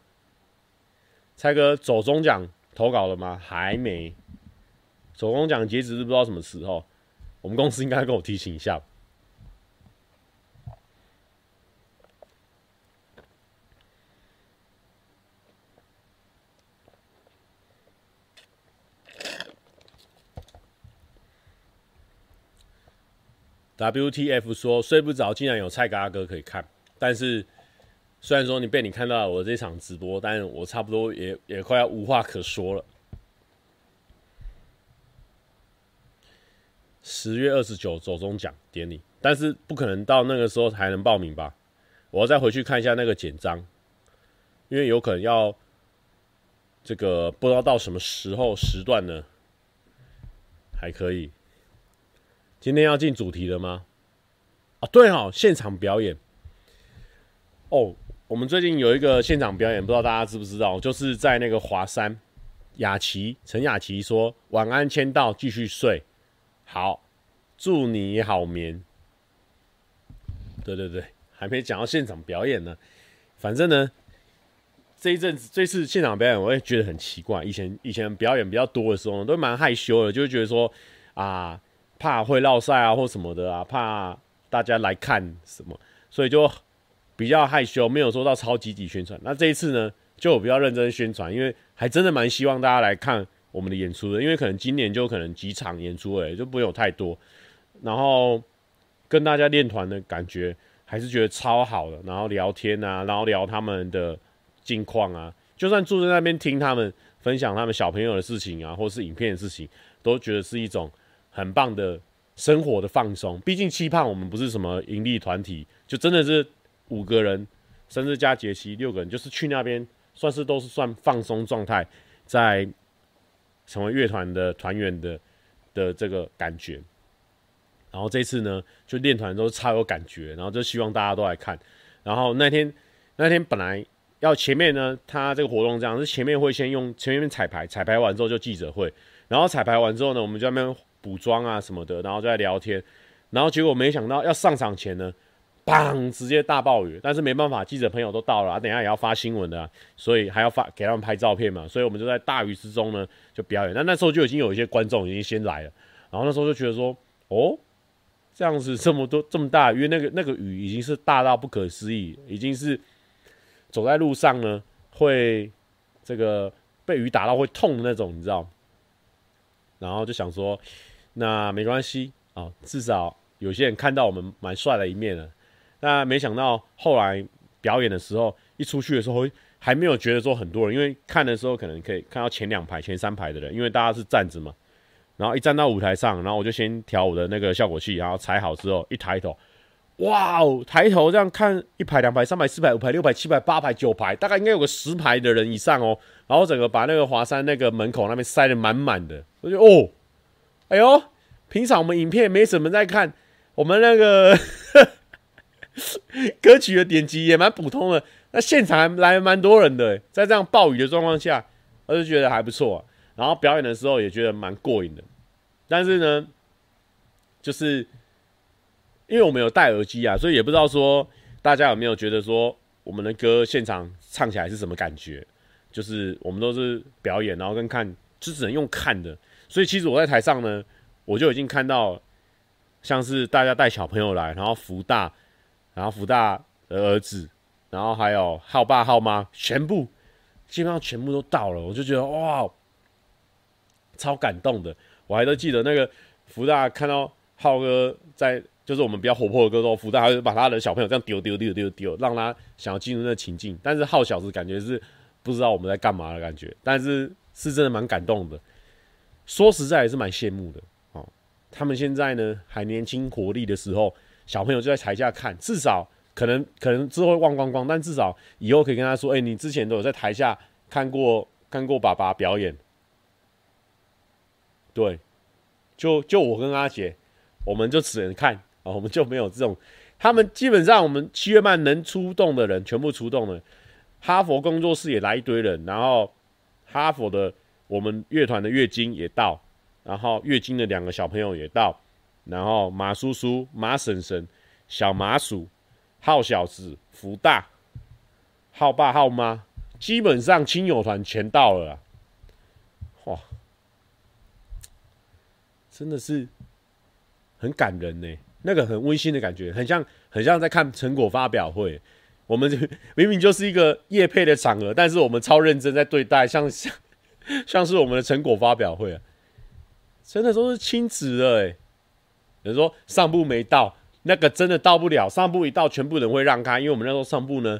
蔡哥，走中奖投稿了吗？还没，走中奖截止日不知道什么时候，我们公司应该跟我提醒一下。WTF 说睡不着，竟然有蔡嘎哥可以看。但是虽然说你被你看到了我这场直播，但是我差不多也也快要无话可说了。十月二十九走中奖典礼，但是不可能到那个时候才能报名吧？我要再回去看一下那个简章，因为有可能要这个不知道到什么时候时段呢，还可以。今天要进主题了吗？啊，对哦，现场表演。哦，我们最近有一个现场表演，不知道大家知不知道？就是在那个华山，雅琪陈雅琪说：“晚安，签到，继续睡，好，祝你好眠。”对对对，还没讲到现场表演呢。反正呢，这一阵子这次现场表演，我也觉得很奇怪。以前以前表演比较多的时候，都蛮害羞的，就会觉得说啊。怕会落赛啊，或什么的啊，怕大家来看什么，所以就比较害羞，没有说到超积极宣传。那这一次呢，就比较认真宣传，因为还真的蛮希望大家来看我们的演出的，因为可能今年就可能几场演出而已，就不会有太多。然后跟大家练团的感觉还是觉得超好的，然后聊天啊，然后聊他们的近况啊，就算住在那边听他们分享他们小朋友的事情啊，或是影片的事情，都觉得是一种。很棒的生活的放松，毕竟期盼我们不是什么盈利团体，就真的是五个人，甚至加杰西六个人，就是去那边算是都是算放松状态，在成为乐团的团员的的这个感觉。然后这次呢，就练团都超有感觉，然后就希望大家都来看。然后那天那天本来要前面呢，他这个活动这样是前面会先用前面彩排，彩排完之后就记者会，然后彩排完之后呢，我们就那边。补妆啊什么的，然后就在聊天，然后结果没想到要上场前呢，砰！直接大暴雨，但是没办法，记者朋友都到了，啊，等下也要发新闻的，所以还要发给他们拍照片嘛，所以我们就在大雨之中呢就表演。那那时候就已经有一些观众已经先来了，然后那时候就觉得说，哦，这样子这么多这么大，因为那个那个雨已经是大到不可思议，已经是走在路上呢会这个被雨打到会痛的那种，你知道？然后就想说。那没关系哦，至少有些人看到我们蛮帅的一面了。那没想到后来表演的时候，一出去的时候还没有觉得说很多人，因为看的时候可能可以看到前两排、前三排的人，因为大家是站着嘛。然后一站到舞台上，然后我就先调我的那个效果器，然后踩好之后一抬头，哇哦！抬头这样看一排、两排、三排、四排、五排、六排、七排、八排、九排，大概应该有个十排的人以上哦。然后整个把那个华山那个门口那边塞得满满的，我就哦，哎呦！平常我们影片没什么在看，我们那个 歌曲的点击也蛮普通的，那现场还来蛮多人的，在这样暴雨的状况下，我就觉得还不错啊。然后表演的时候也觉得蛮过瘾的，但是呢，就是因为我们有戴耳机啊，所以也不知道说大家有没有觉得说我们的歌现场唱起来是什么感觉。就是我们都是表演，然后跟看，就只能用看的。所以其实我在台上呢，我就已经看到，像是大家带小朋友来，然后福大，然后福大的儿子，然后还有浩爸浩妈，全部基本上全部都到了，我就觉得哇。超感动的，我还都记得那个福大看到浩哥在，就是我们比较活泼的歌手，福大还会把他的小朋友这样丢丢丢丢丢，让他想要进入那个情境。但是浩小子感觉是不知道我们在干嘛的感觉，但是是真的蛮感动的。说实在也是蛮羡慕的哦。他们现在呢还年轻活力的时候，小朋友就在台下看，至少可能可能之后会忘光光，但至少以后可以跟他说：“哎、你之前都有在台下看过看过爸爸表演。”对，就就我跟阿杰，我们就只能看啊，我们就没有这种。他们基本上，我们七月半能出动的人全部出动了。哈佛工作室也来一堆人，然后哈佛的我们乐团的乐金也到，然后乐金的两个小朋友也到，然后马叔叔、马婶婶、小马鼠、浩小子、福大、浩爸、浩妈，基本上亲友团全到了。哇！真的是很感人呢，那个很温馨的感觉，很像很像在看成果发表会。我们明明就是一个夜配的场合，但是我们超认真在对待，像像 像是我们的成果发表会啊，真的都是亲子的哎。有人说上部没到，那个真的到不了。上部一到，全部人会让开，因为我们那时候上部呢，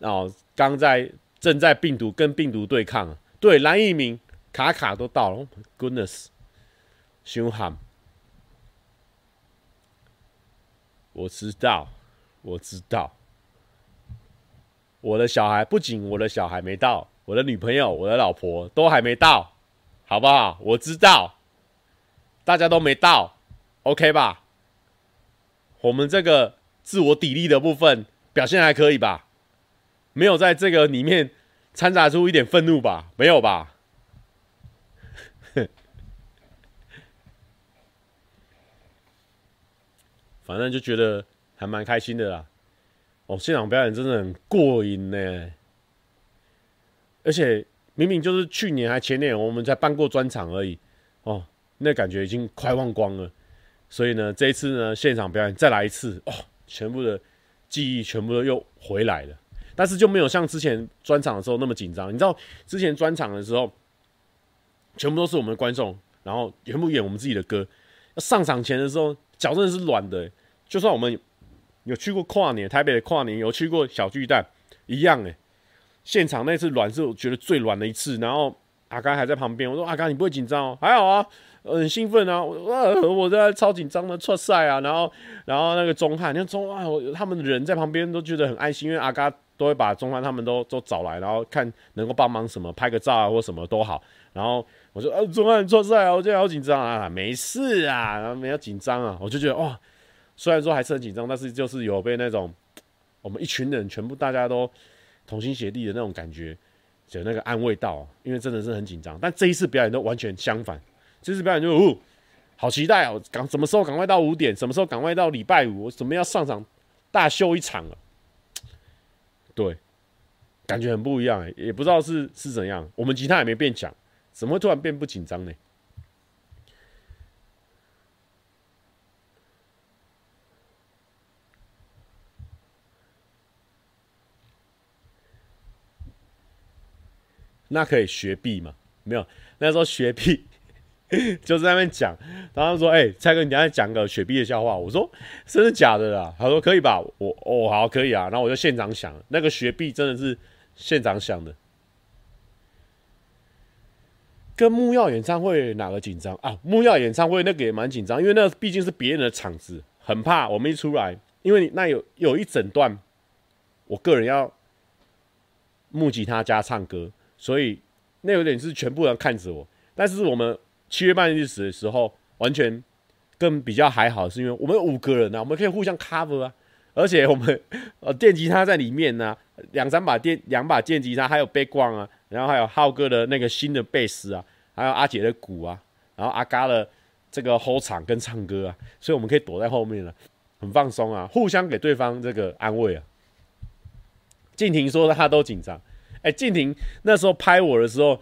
哦，刚在正在病毒跟病毒对抗，对蓝一鸣卡卡都到了 Goodness，。凶悍，我知道，我知道，我的小孩不仅我的小孩没到，我的女朋友、我的老婆都还没到，好不好？我知道，大家都没到，OK 吧？我们这个自我砥砺的部分表现还可以吧？没有在这个里面掺杂出一点愤怒吧？没有吧？反正就觉得还蛮开心的啦，哦，现场表演真的很过瘾呢，而且明明就是去年还前年我们才办过专场而已，哦，那感觉已经快忘光了，所以呢，这一次呢现场表演再来一次，哦，全部的记忆全部都又回来了，但是就没有像之前专场的时候那么紧张，你知道之前专场的时候，全部都是我们的观众，然后全部演我们自己的歌，上场前的时候脚真的是软的。就算我们有去过跨年，台北的跨年有去过小巨蛋，一样诶。现场那次软是我觉得最软的一次。然后阿刚还在旁边，我说阿刚你不会紧张哦？还好啊，很兴奋啊。我我在超紧张的出赛啊。然后然后那个钟汉，你看钟汉，他们的人在旁边都觉得很安心，因为阿刚都会把钟汉他们都都找来，然后看能够帮忙什么，拍个照啊或什么都好。然后我说啊，钟汉出赛啊，我觉得好紧张啊，没事啊，然后没有紧张啊，我就觉得哇。虽然说还是很紧张，但是就是有被那种我们一群人全部大家都同心协力的那种感觉，就那个安慰到，因为真的是很紧张。但这一次表演都完全相反，这次表演就哦，好期待哦，赶什么时候赶快到五点，什么时候赶快到礼拜五，我准备要上场大秀一场了。对，感觉很不一样哎，也不知道是是怎样。我们吉他也没变强，怎么会突然变不紧张呢？那可以学毕吗？没有，那时候学毕，就在那边讲，然后他说：“哎、蔡哥，你等下讲个雪碧的笑话。”我说：“真的假的啦？”他说：“可以吧？”我：“哦，好，可以啊。”然后我就现场想，那个雪碧真的是现场想的。跟木曜演唱会哪个紧张啊？木曜演唱会那个也蛮紧张，因为那毕竟是别人的场子，很怕我们一出来，因为你那有有一整段，我个人要木吉他加唱歌，所以那有点是全部人看着我，但是我们。七月半日死的时候，完全更比较还好，是因为我们五个人、啊，我们可以互相 cover 啊，而且我们呃电吉他在里面呢、两三把电两把电吉他，还有 Big one 啊，然后还有浩哥的那个新的贝斯啊，还有阿姐的鼓啊，然后阿嘎的这个吼场跟唱歌啊，所以我们可以躲在后面了、啊，很放松啊，互相给对方这个安慰啊。静婷说他都紧张，哎，静婷那时候拍我的时候。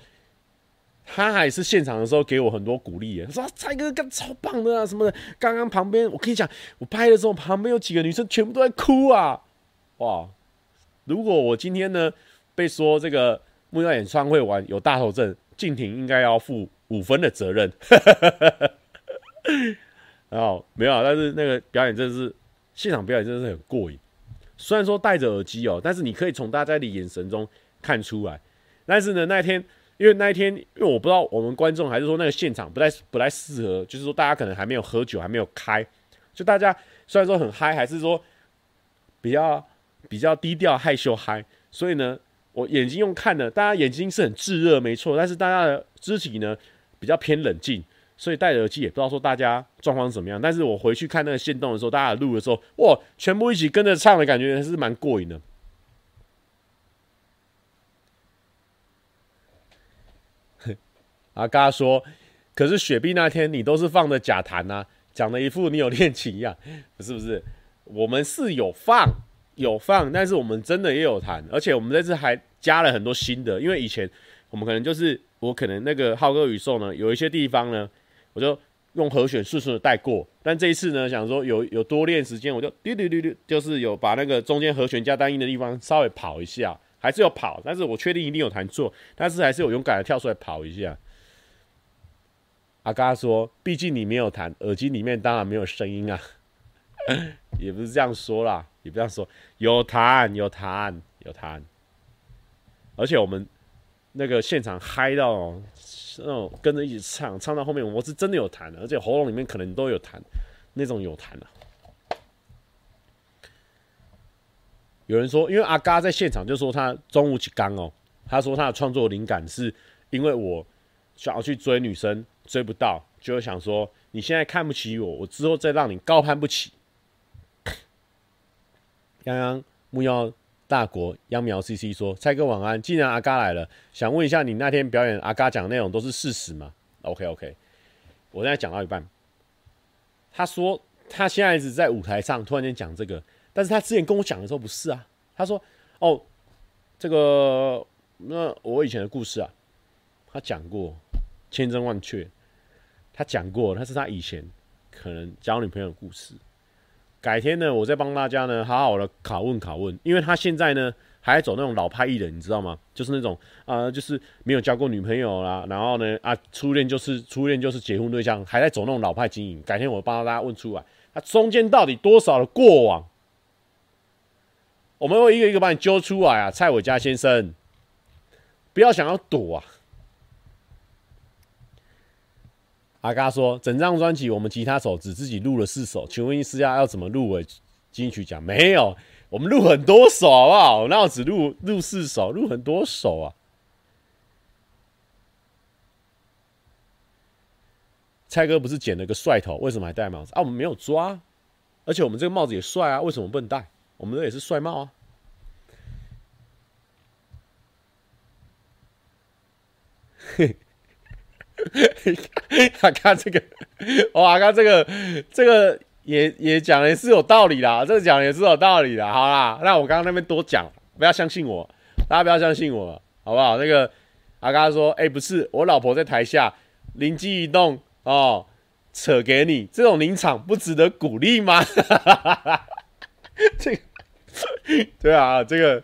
他还是现场的时候给我很多鼓励，他说：“蔡哥干超棒的啊，什么的。”刚刚旁边我跟你讲，我拍的时候旁边有几个女生全部都在哭啊！哇！如果我今天呢被说这个木曜演唱会完有大头症，静婷应该要负五分的责任。然 后没有，但是那个表演真的是现场表演真的是很过瘾。虽然说戴着耳机哦，但是你可以从大家的眼神中看出来。但是呢，那天。因为那一天，因为我不知道我们观众还是说那个现场不太不太适合，就是说大家可能还没有喝酒，还没有开，就大家虽然说很嗨，还是说比较比较低调害羞嗨，所以呢，我眼睛用看的，大家眼睛是很炙热没错，但是大家的肢体呢比较偏冷静，所以戴耳机也不知道说大家状况怎么样。但是我回去看那个线动的时候，大家录的时候，哇，全部一起跟着唱的感觉还是蛮过瘾的。啊，跟他说：“可是雪碧那天你都是放的假弹呐，讲的一副你有练琴一样，是不是？我们是有放有放，但是我们真的也有弹，而且我们这次还加了很多新的，因为以前我们可能就是我可能那个浩哥宇宙呢，有一些地方呢，我就用和弦顺顺的带过，但这一次呢，想说有有多练时间，我就丢丢丢丢，就是有把那个中间和弦加单音的地方稍微跑一下，还是有跑，但是我确定一定有弹错，但是还是有勇敢的跳出来跑一下。”阿嘎说：“毕竟你没有弹，耳机里面当然没有声音啊。”也不是这样说啦，也不这样说，有弹有弹有弹，而且我们那个现场嗨到那种跟着一起唱，唱到后面我是真的有弹的，而且喉咙里面可能都有弹，那种有弹的。有人说，因为阿嘎在现场就说他中午起刚哦，他说他的创作灵感是因为我想要去追女生。追不到，就会想说你现在看不起我，我之后再让你高攀不起。泱泱木曜大国秧苗 CC 说：“蔡哥晚安，既然阿嘎来了，想问一下你那天表演阿嘎讲的内容都是事实吗？”OK OK，我现在讲到一半，他说他现在一直在舞台上，突然间讲这个，但是他之前跟我讲的时候不是啊，他说：“哦，这个那我以前的故事啊，他讲过千真万确。”他讲过，他是他以前可能交女朋友的故事。改天呢，我再帮大家呢好好的拷问拷问，因为他现在呢还在走那种老派艺人，你知道吗？就是那种啊、就是没有交过女朋友啦，然后呢啊，初恋就是初恋就是结婚对象，还在走那种老派经营。改天我帮大家问出来，他中间到底多少的过往，我们会一个一个把你揪出来啊，蔡伟嘉先生，不要想要躲啊。阿嘎说：“整张专辑我们吉他手只自己录了四首，请问私下要怎么入围金曲奖？没有，我们录很多首，好不好？那我只录录四首，录很多首啊。”蔡哥不是剪了个帅头，为什么还戴帽子啊？我们没有抓，而且我们这个帽子也帅啊，为什么不能戴？我们这也是帅帽啊。嘿。阿嘎这个，哦，阿嘎这个，这个也也讲的是有道理啦，这个讲的也是有道理的。好啦，那我刚刚那边多讲，不要相信我，大家不要相信我，好不好？那个阿嘎说，哎、不是，我老婆在台下灵机一动哦，扯给你，这种临场不值得鼓励吗？这个，对啊，这个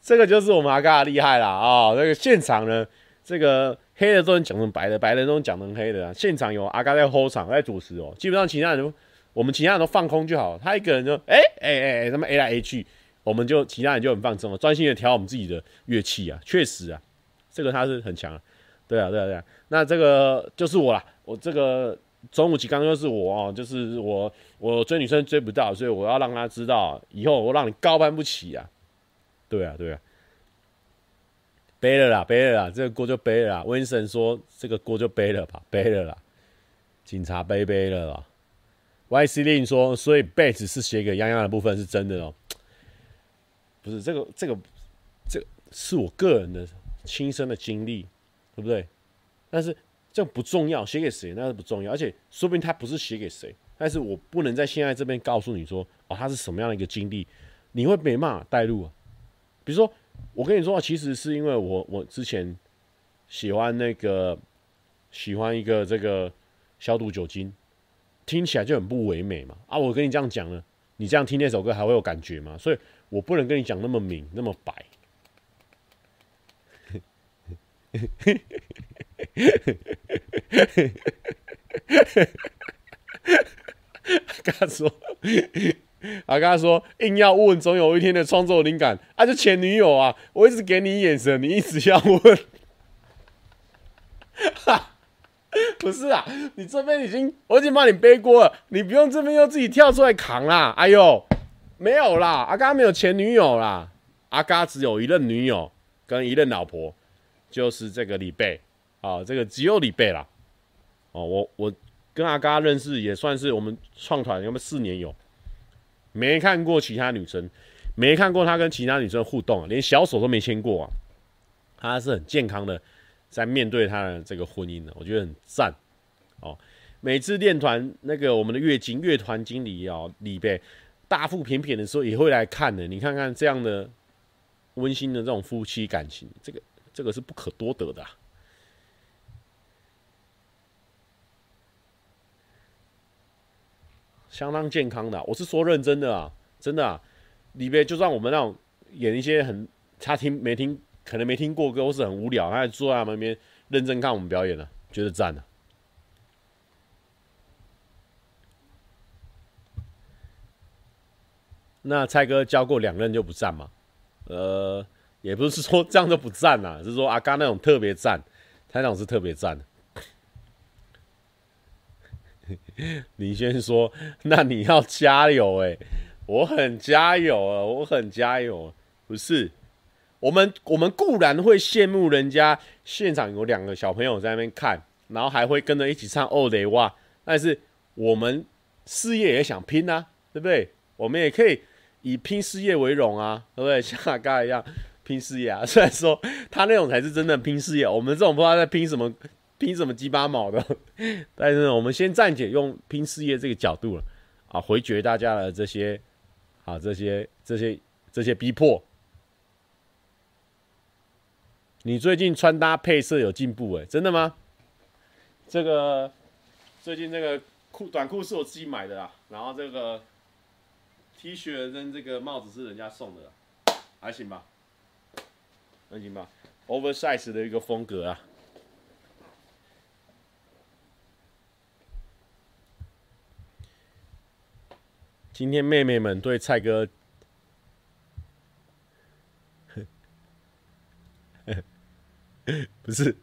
这个就是我们阿嘎厉害啦啊、哦！那个现场呢，这个。黑的都能讲成白的，白的都能讲成黑的啊。现场有阿嘎在 hold 场在主持哦，基本上其他人都我们其他人都放空就好，他一个人就哎哎哎什么 A 来 A 去，我们就其他人就很放松了，专心的调我们自己的乐器啊。确实啊，这个他是很强啊。对啊对啊对啊，那这个就是我啦，我这个。中午起刚就是我哦，就是我，我追女生追不到，所以我要让她知道，以后我让你高攀不起啊！对啊，对啊，背了啦，背了啦，这个锅就背了啦。温森说这个锅就背了吧，背了啦。警察背背了啦。Y C 令说，所以贝斯是写给泱泱的部分是真的哦。不是这个，这个，这个是我个人的亲身的经历，对不对？但是。这不重要，写给谁那是不重要，而且说不定他不是写给谁，但是我不能在现在这边告诉你说，哦，他是什么样的一个经历，你会没办法带入啊。比如说，我跟你说，其实是因为我我之前喜欢那个喜欢一个这个消毒酒精，听起来就很不唯美嘛。啊，我跟你这样讲了，你这样听那首歌还会有感觉吗？所以我不能跟你讲那么明那么白。跟他说，啊，跟他说，硬要问，总有一天的创作灵感啊，就前女友啊，我一直给你眼神，你一直要问，哈，不是啊，你这边已经我已经帮你背锅了，你不用这边又自己跳出来扛啦，哎呦，没有啦，阿嘎没有前女友啦，阿嘎只有一任女友跟一任老婆，就是这个李贝。啊，这个只有李贝啦。哦，我我跟阿嘎认识也算是我们创团有没四年有，没看过其他女生，没看过他跟其他女生互动啊，连小手都没牵过啊。他是很健康的在面对他的这个婚姻的，我觉得很赞。哦，每次练团那个我们的乐经乐团经理哦，李贝大腹便便的时候也会来看的。你看看这样的温馨的这种夫妻感情，这个这个是不可多得的啊。相当健康的、我是说认真的啊，真的啊，里边就算我们那种演一些很他听没听，可能没听过歌，或是很无聊，他还坐在旁边认真看我们表演呢、觉得赞了、啊。那蔡哥教过两任就不赞嘛？呃，也不是说这样就不赞啊，是说阿刚那种特别赞，他那种是特别赞的。你先说，那你要加油哎、我很加油啊，我很加油。不是，我们我们固然会羡慕人家现场有两个小朋友在那边看，然后还会跟着一起唱《欧雷哇》，但是我们事业也想拼啊，对不对？我们也可以以拼事业为荣啊，对不对？像阿嘎一样拼事业啊。虽然说他那种才是真的拼事业，我们这种不知道在拼什么。拼什么鸡巴毛的？但是，我们先暂且用拼事业这个角度了啊，回绝大家的这些啊，这些这些这些逼迫。你最近穿搭配色有进步哎，真的吗？这个最近这个裤短裤是我自己买的啦，然后这个 T 恤跟这个帽子是人家送的，还行吧？还行吧？Oversize 的一个风格啊。今天妹妹们对蔡哥，不是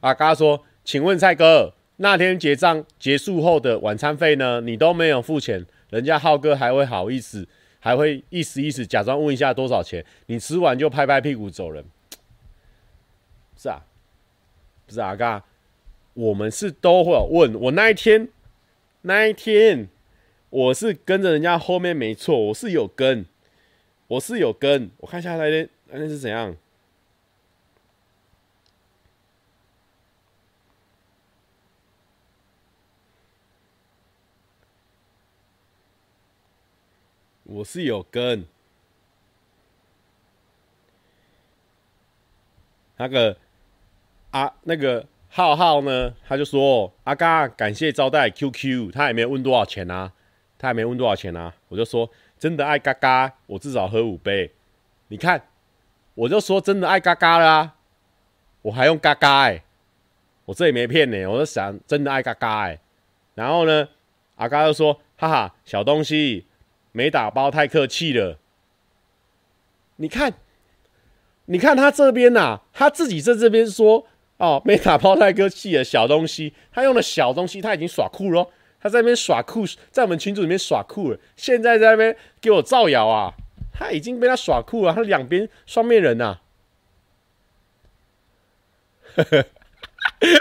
阿嘎说，请问蔡哥，那天结账结束后的晚餐费呢？你都没有付钱，人家浩哥还会好意思，还会意思意思假装问一下多少钱？你吃完就拍拍屁股走人，是啊，不是阿嘎，我们是都会问。我那一天，那一天。我是跟着人家后面没错，我是有跟，我是有跟。我看一下那天那天是怎样，我是有跟。那个啊，那个浩浩呢，他就说：“阿嘎，感谢招待 QQ，他也没有问多少钱啊。”他还没问多少钱啊，我就说真的爱嘎嘎，我至少喝五杯。你看，我就说真的爱嘎嘎啦，我还用嘎嘎哎，我这也没骗你，我是想真的爱嘎嘎哎。然后呢，阿嘎就说：“哈哈，小东西没打包太客气了。你看，你看他这边呐、啊，他自己在这边说哦，没打包太客气了，小东西，他用的小东西，他已经耍酷了。他在那边耍酷，在我们群组里面耍酷了。现在在那边给我造谣啊，他已经被他耍酷了，他两边双面人呐、啊。”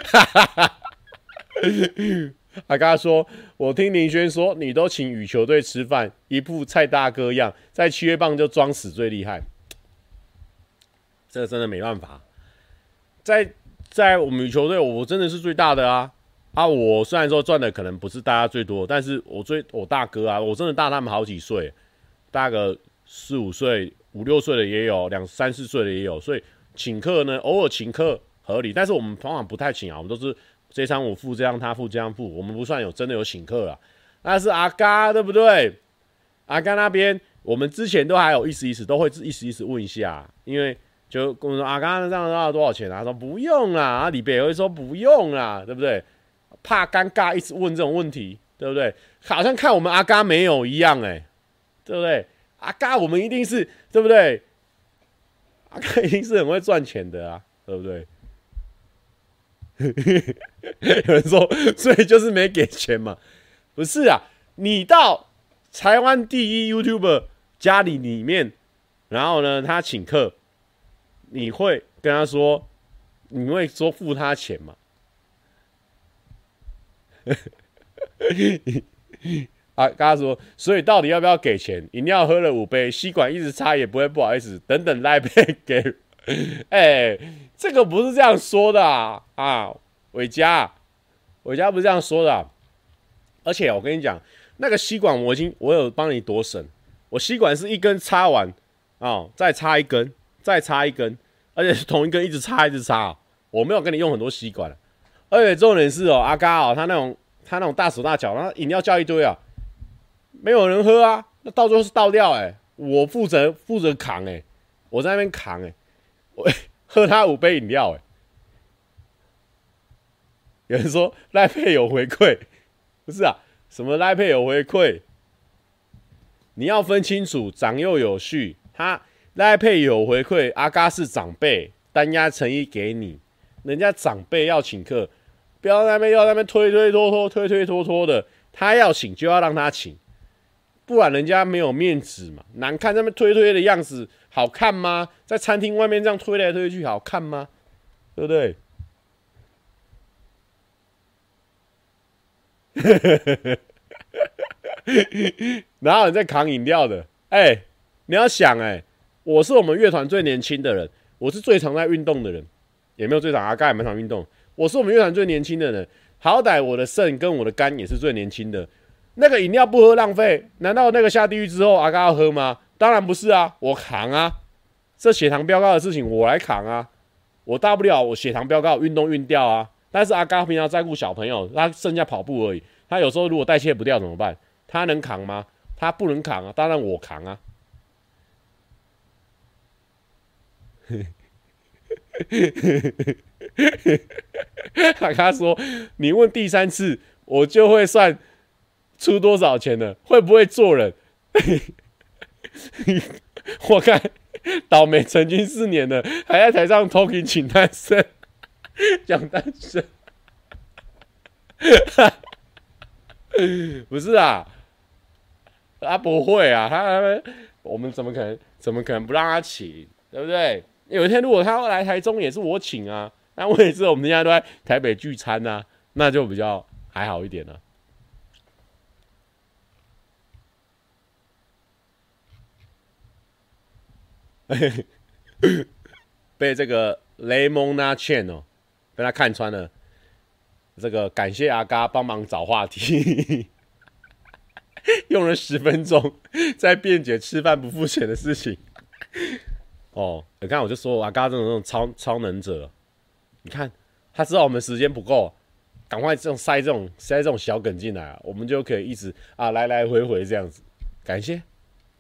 哈哈哈！他刚刚说：“我听林轩说，你都请羽球队吃饭，一副蔡大哥样，在七月棒就装死最厉害。这个真的没办法，在在我们羽球队，我真的是最大的啊！啊，我虽然说赚的可能不是大家最多，但是我最我大哥啊，我真的大他们好几岁，大个四五岁、五六岁的也有，两三四岁的也有，所以请客呢，偶尔请客。”合理，但是我们往往不太请啊，我们都是这餐我付，这样他付，这样付，我们不算有真的有请客啊。那是阿嘎对不对？阿嘎那边，我们之前都还有意思意思，都会意思意思问一下，因为就跟我说阿嘎这样要多少钱啊？他说不用啦，啊李北会说不用啦，对不对？怕尴尬，一直问这种问题，对不对？好像看我们阿嘎没有一样，哎，对不对？阿嘎我们一定是对不对？阿嘎一定是很会赚钱的啊，对不对？有人说，所以就是没给钱嘛？不是啊，你到台湾第一 YouTuber 家里里面，然后呢，他请客，你会跟他说，你会说付他钱吗？啊，刚刚说，所以到底要不要给钱？饮料喝了五杯，吸管一直插也不会不好意思，等等来杯 给。哎、这个不是这样说的啊！啊，伟嘉，伟嘉不是这样说的、而且我跟你讲，那个吸管我已经我有帮你躲省，我吸管是一根插完啊、哦，再插一根，再插一根，而且是同一根一直插一直插。我没有跟你用很多吸管，而且重点是哦，阿嘎哦，他那种他那种大手大脚，然后饮料叫一堆啊，没有人喝啊，那到最后是倒掉哎、我负责负责扛哎、我在那边扛哎、欸。喝他五杯饮料，哎，有人说赖佩有回馈，不是啊？什么赖佩有回馈？你要分清楚，长幼有序。他赖佩有回馈，阿嘎是长辈，单押诚意给你。人家长辈要请客，不要在那边要在那边推推拖拖，推推拖拖的。他要请就要让他请，不然人家没有面子嘛，难看那边推推的样子。好看吗？在餐厅外面这样推来推去，好看吗？对不对？然后你在扛饮料的，哎、你要想、哎，我是我们乐团最年轻的人，我是最常在运动的人，也没有最常阿嘎也蛮常运动。我是我们乐团最年轻的人，好歹我的肾跟我的肝也是最年轻的。那个饮料不喝浪费，难道那个下地狱之后阿嘎要喝吗？当然不是啊，我扛啊，这血糖飙高的事情我来扛啊，我大不了我血糖飙高，运动运掉啊。但是阿嘎平常照顾小朋友，他剩下跑步而已。他有时候如果代谢不掉怎么办？他能扛吗？他不能扛啊，当然我扛啊。阿嘎说：“你问第三次，我就会算出多少钱了，会不会做人？” 我看倒霉成军四年了，还在台上 talking 请单身，讲单身，不是啊，他不会啊，他我们怎么可能怎么可能不让他请，对不对？有一天如果他要来台中，也是我请啊，那我也是我们现在都在台北聚餐啊，那就比较还好一点了。被这个雷蒙娜劝哦，被他看穿了。这个感谢阿嘎帮忙找话题，用了十分钟在辩解吃饭不付钱的事情。哦，你看我就说阿嘎这种这种超超能者，你看他知道我们时间不够，赶快这种塞这种塞这种小梗进来啊，我们就可以一直啊来来回回这样子。感谢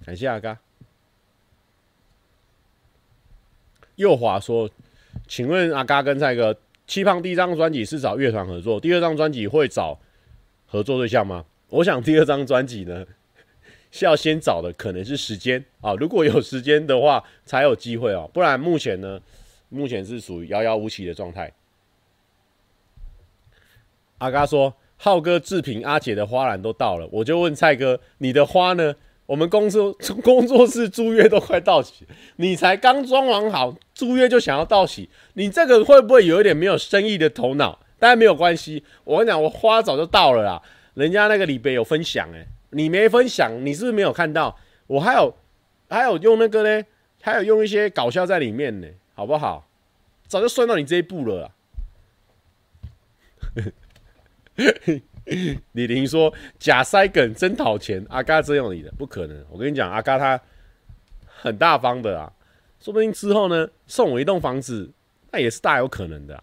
感谢阿嘎。右华说：“请问阿嘎跟蔡哥七胖第一张专辑是找乐团合作，第二张专辑会找合作对象吗？我想第二张专辑呢，是要先找的可能是时间啊，如果有时间的话才有机会哦，不然目前呢，目前是属于遥遥无期的状态。阿嘎说，浩哥、志平、阿姐的花篮都到了，我就问蔡哥，你的花呢？我们公司 工作室租约都快到期，你才刚装潢好，租约就想要到期，你这个会不会有一点没有生意的头脑？但没有关系，我跟你讲，我花早就到了啦，人家那个李北有分享诶，你没分享，你是不是没有看到？我还有还有用那个呢，还有用一些搞笑在里面呢，好不好？早就算到你这一步了。李玲说：“假塞梗真讨钱，阿嘎真有你的，不可能。我跟你讲，阿嘎他很大方的啊，说不定之后呢，送我一栋房子，那也是大有可能的，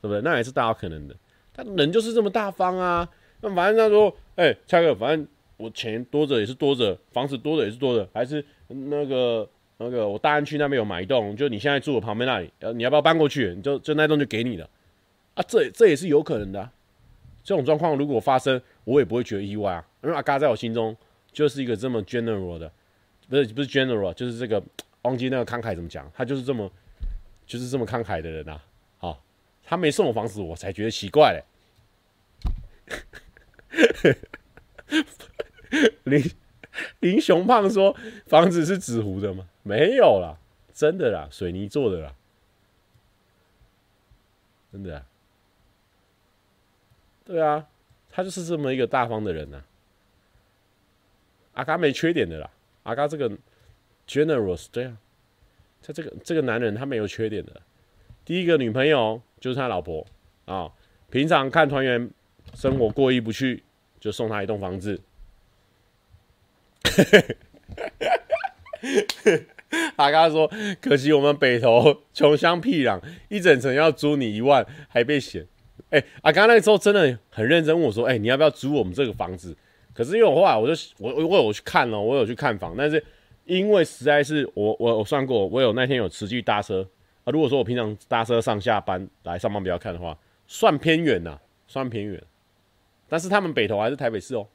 对不对？那也是大有可能的。他人就是这么大方啊。那反正他说，哎、欸，蔡哥，反正我钱多着也是多着，房子多着也是多着，还是那个那个我大安区那边有买一栋，就你现在住我旁边那里，呃你要不要搬过去？你就就那栋就给你了啊，这这也是有可能的、”这种状况如果发生，我也不会觉得意外啊，因为阿嘎在我心中就是一个这么 general 的，不是不是 general，就是这个忘记那个慷慨怎么讲，他就是这么就是这么慷慨的人呐。好，他没送我房子，我才觉得奇怪嘞。你 林雄胖说房子是纸糊的吗？没有啦，真的啦，水泥做的啦，真的啊。对啊，他就是这么一个大方的人呐、阿嘎没缺点的啦，阿嘎这个 generous 对啊，他这个这个男人他没有缺点的。第一个女朋友就是他老婆啊，平常看团员生活过意不去，就送他一栋房子。阿嘎说：“可惜我们北投穷乡僻壤，一整层要租你一万，还被嫌。”哎、欸，啊，刚那个时候真的很认真问我说：“哎、你要不要租我们这个房子？”可是因为我后来我就我我我有去看了，我有去看房，但是因为实在是我我我算过，我有那天有持续搭车啊。如果说我平常搭车上下班来上班比较看的话，算偏远呐，算偏远。但是他们北投还是台北市哦，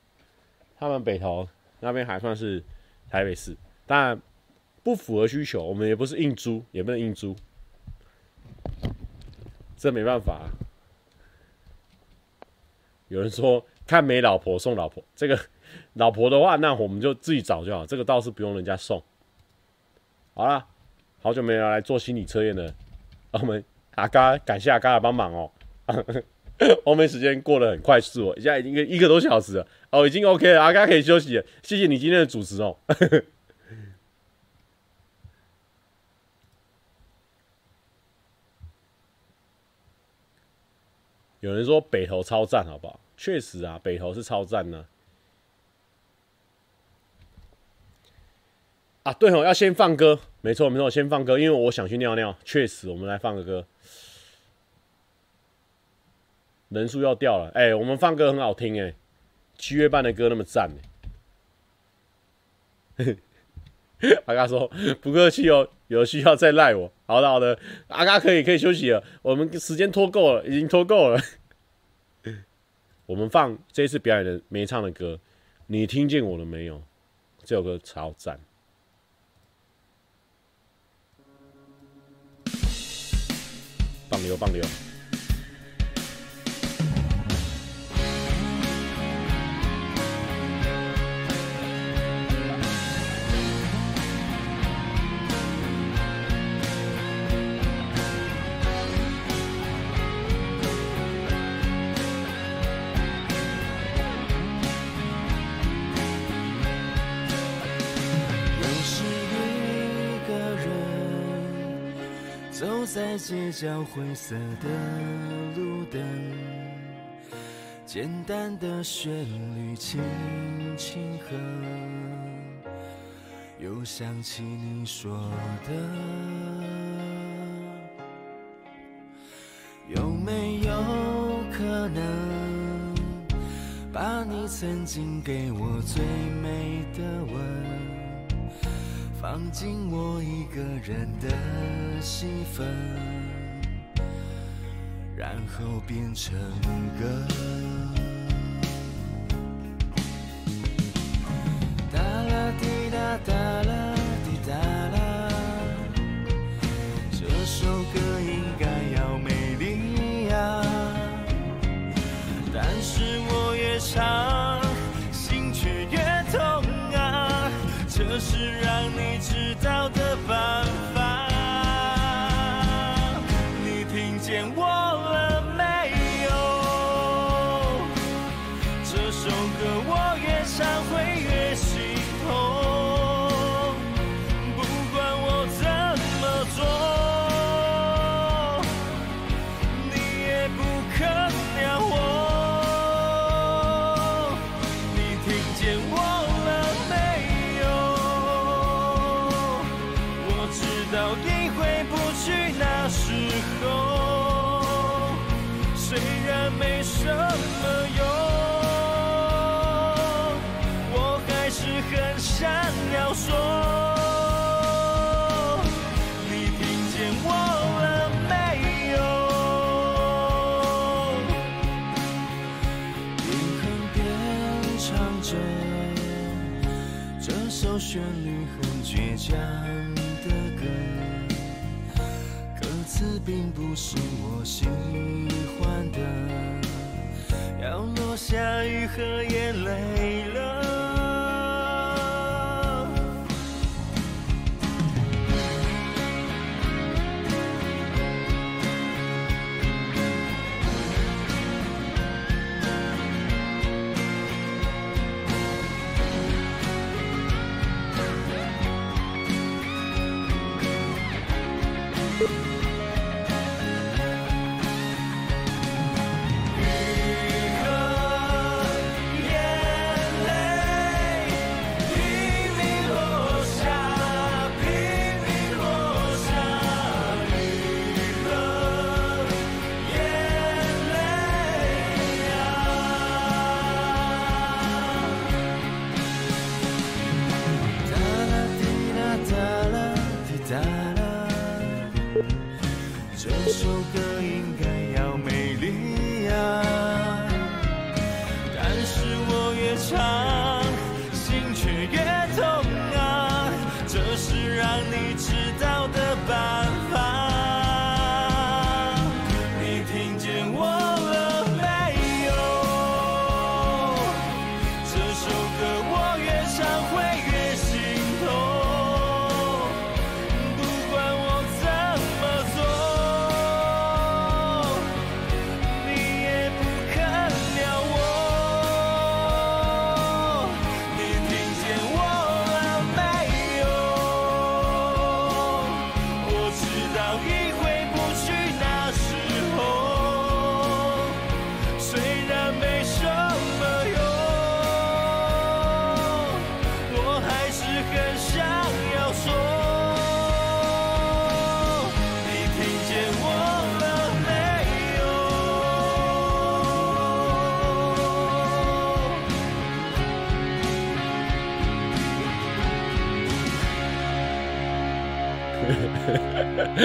他们北投那边还算是台北市，但不符合需求，我们也不是硬租，也不能硬租，这没办法。有人说看没老婆送老婆，这个老婆的话，那我们就自己找就好。这个倒是不用人家送。好了，好久没有来做心理测验了，我们阿嘎感谢阿嘎的帮忙哦。后面时间过得很快速哦，现在已经一个多小时了哦，已经 OK 了，阿嘎可以休息了。谢谢你今天的主持哦。有人说北投超赞，好不好？确实啊，北投是超赞呢。啊，对哦，要先放歌，没错没错，先放歌，因为我想去尿尿。确实，我们来放个歌。人数要掉了，哎、我们放歌很好听哎，七月半的歌那么赞哎。阿嘎说不客气哦，有需要再赖我。好的好的，阿嘎可以可以休息了，我们时间拖够了，已经拖够了。我们放这次表演的没唱的歌，你听见我了没有？这首歌超赞，棒流棒流。在街角灰色的路灯，简单的旋律轻轻和，又想起你说的，有没有可能把你曾经给我最美的吻？放进我一个人的戏份，然后变成歌。不是我喜欢的，要落下雨和眼泪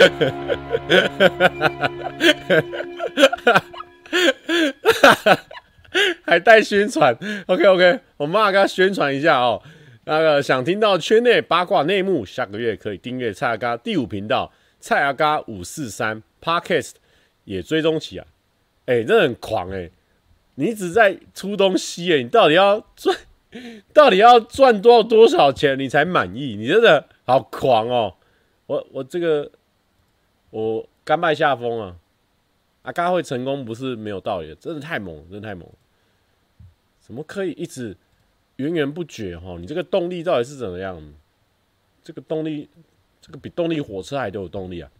还带宣传，OK OK，我们马上给他宣传一下哦。那个想听到圈内八卦内幕，下个月可以订阅蔡阿嘎第五频道蔡阿嘎五四三 Podcast 也追踪起啊。哎、真的很狂哎、你一直在出东西哎、你到底要赚，到底要赚多少多少钱你才满意？你真的好狂哦！我我这个我甘拜下风啊！阿嘎会成功不是没有道理，真的太猛，真的太猛。怎么可以一直源源不绝哈？你这个动力到底是怎么样？这个动力，这个比动力火车还都有动力啊！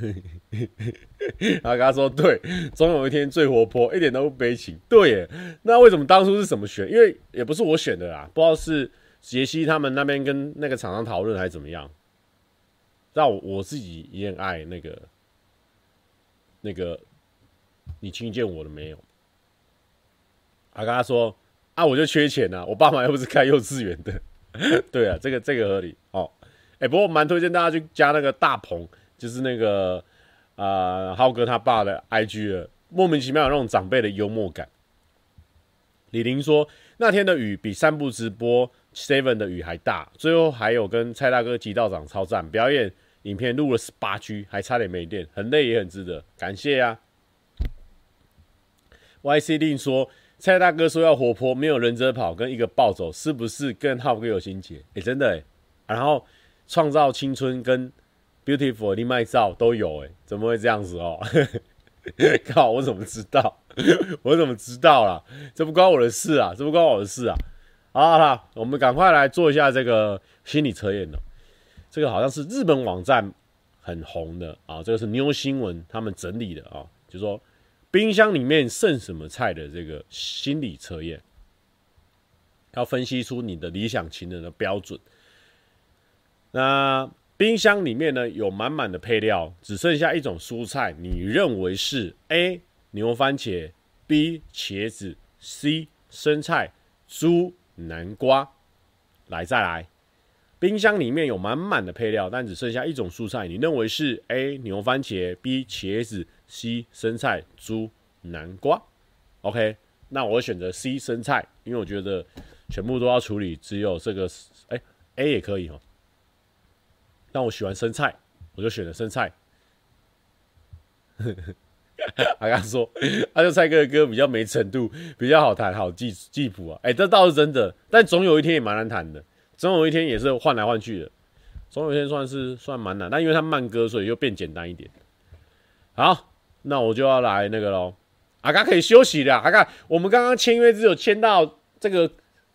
阿嘎说：“对，总有一天最活泼，一点都不悲情。”对耶，那为什么当初是怎么选？因为也不是我选的啦，不知道是杰西他们那边跟那个厂商讨论还是怎么样。但我我自己也很爱那个那个。你听见我了没有？阿嘎说：“啊，我就缺钱呐、啊，我爸妈又不是开幼稚园的。”对啊，这个这个合理哦。哎、不过蛮推荐大家去加那个大鹏，就是那个啊、浩哥他爸的 IG 了，莫名其妙有那种长辈的幽默感。李玲说，那天的雨比散步直播 Seven 的雨还大，最后还有跟蔡大哥及道长超赞表演，影片录了十八 G，还差点没电，很累也很值得，感谢啊。YC 令说，蔡大哥说要活泼，没有忍者跑跟一个暴走，是不是跟浩哥有心结？哎、真的哎、欸，然后创造青春跟 Beautiful 另外照都有哎、欸，怎么会这样子哦？靠，我怎么知道？我怎么知道啦？这不关我的事啊，这不关我的事啊。好了，我们赶快来做一下这个心理测验了。这个好像是日本网站很红的啊，这个是妞新闻他们整理的啊，就说。冰箱里面剩什么菜的这个心理测验，要分析出你的理想情人的标准。那冰箱里面呢，有满满的配料，只剩下一种蔬菜，你认为是 A 牛番茄、B 茄子、C 生菜、猪南瓜？来，再来。冰箱里面有满满的配料，但只剩下一种蔬菜，你认为是 A 牛番茄、B 茄子？C 生菜、猪、南瓜，OK，那我选择 C 生菜，因为我觉得全部都要处理，只有这个，哎、A 也可以哦。但我喜欢生菜，我就选择生菜。他刚说，他就蔡哥的歌比较没程度，比较好弹，好记记谱啊。哎、这倒是真的，但总有一天也蛮难弹的，总有一天也是换来换去的，总有一天算是算蛮难，但因为它慢歌，所以又变简单一点。好。那我就要来那个喽，阿嘎可以休息了。阿嘎，我们刚刚签约只有签到这个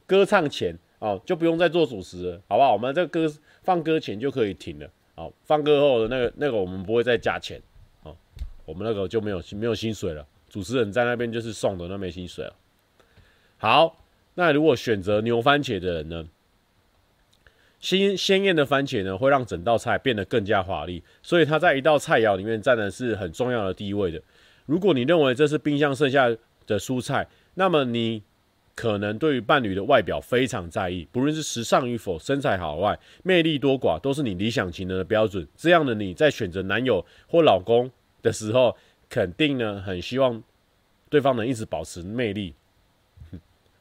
歌唱前哦，就不用再做主持了，好不好？我们这个歌放歌前就可以停了。好，放歌后的那个那个我们不会再加钱，哦，我们那个就没有没有薪水了。主持人在那边就是送的，那没薪水了。好，那如果选择牛番茄的人呢？鲜鲜艳的番茄呢，会让整道菜变得更加华丽，所以它在一道菜肴里面占的是很重要的地位的。如果你认为这是冰箱剩下的蔬菜，那么你可能对于伴侣的外表非常在意，不论是时尚与否、身材好坏、魅力多寡，都是你理想情人的标准。这样的你在选择男友或老公的时候，肯定呢很希望对方能一直保持魅力。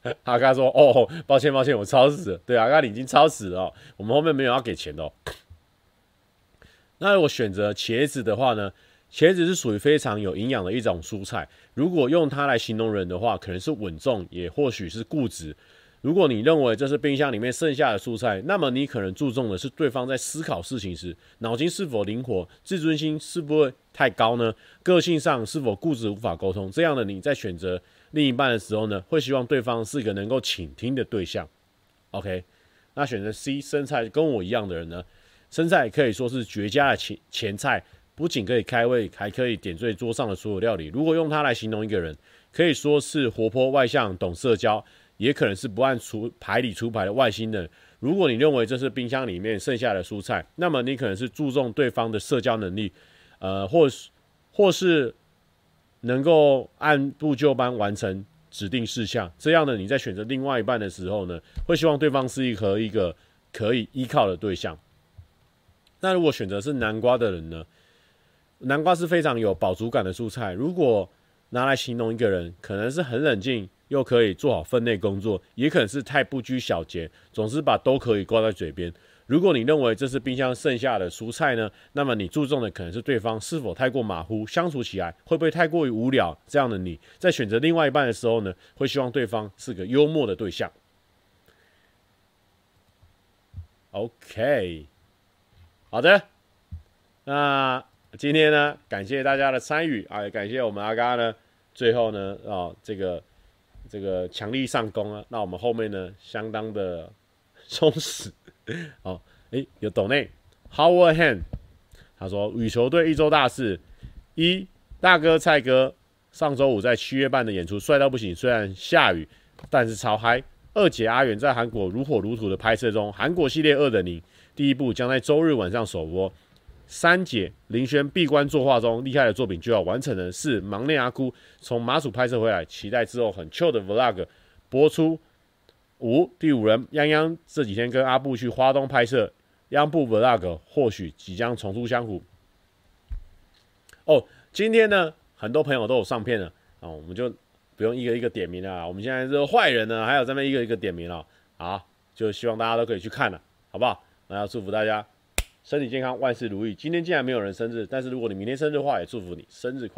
阿嘎说：“哦，抱歉，抱歉，我超时了。对，阿嘎你已经超时了。我们后面没有要给钱的哦。那如果选择茄子的话呢？茄子是属于非常有营养的一种蔬菜。如果用它来形容人的话，可能是稳重，也或许是固执。如果你认为这是冰箱里面剩下的蔬菜，那么你可能注重的是对方在思考事情时，脑筋是否灵活，自尊心是不会太高呢？个性上是否固执无法沟通？这样的你在选择。”另一半的时候呢，会希望对方是一个能够倾听的对象。OK，那选择 C 生菜跟我一样的人呢，生菜可以说是绝佳的前前菜，不仅可以开胃，还可以点缀桌上的所有料理。如果用它来形容一个人，可以说是活泼外向、懂社交，也可能是不按出牌理出牌的外星人。如果你认为这是冰箱里面剩下的蔬菜，那么你可能是注重对方的社交能力，呃，或是或是。能够按部就班完成指定事项，这样呢你在选择另外一半的时候呢，会希望对方是一个一个可以依靠的对象。那如果选择是南瓜的人呢？南瓜是非常有饱足感的蔬菜，如果拿来形容一个人，可能是很冷静，又可以做好分内工作，也可能是太不拘小节，总是把都可以挂在嘴边。如果你认为这是冰箱剩下的蔬菜呢，那么你注重的可能是对方是否太过马虎，相处起来会不会太过于无聊？这样的你在选择另外一半的时候呢，会希望对方是个幽默的对象。OK，好的，那今天呢，感谢大家的参与啊，也感谢我们阿嘎呢，最后呢，啊，这个这个强力上攻啊，那我们后面呢，相当的充实。哦，诶，有抖内 Howard Hand，他说羽球队一周大事：一大哥蔡哥上周五在七月半的演出帅到不行，虽然下雨，但是超嗨。二姐阿远在韩国如火如荼的拍摄中，韩国系列二点零第一部将在周日晚上首播。三姐林轩闭关作画中，厉害的作品就要完成了。四忙内阿哭从马祖拍摄回来，期待之后很 chill 的 Vlog 播出。五第五人泱泱这几天跟阿布去花东拍摄，央布 vlog 或许即将重出江湖。哦，今天呢，很多朋友都有上片了啊，我们就不用一个一个点名了。我们现在这个坏人呢，还有这边一个一个点名了啊，就希望大家都可以去看了，好不好？那要祝福大家身体健康，万事如意。今天既然没有人生日，但是如果你明天生日的话，也祝福你生日快乐。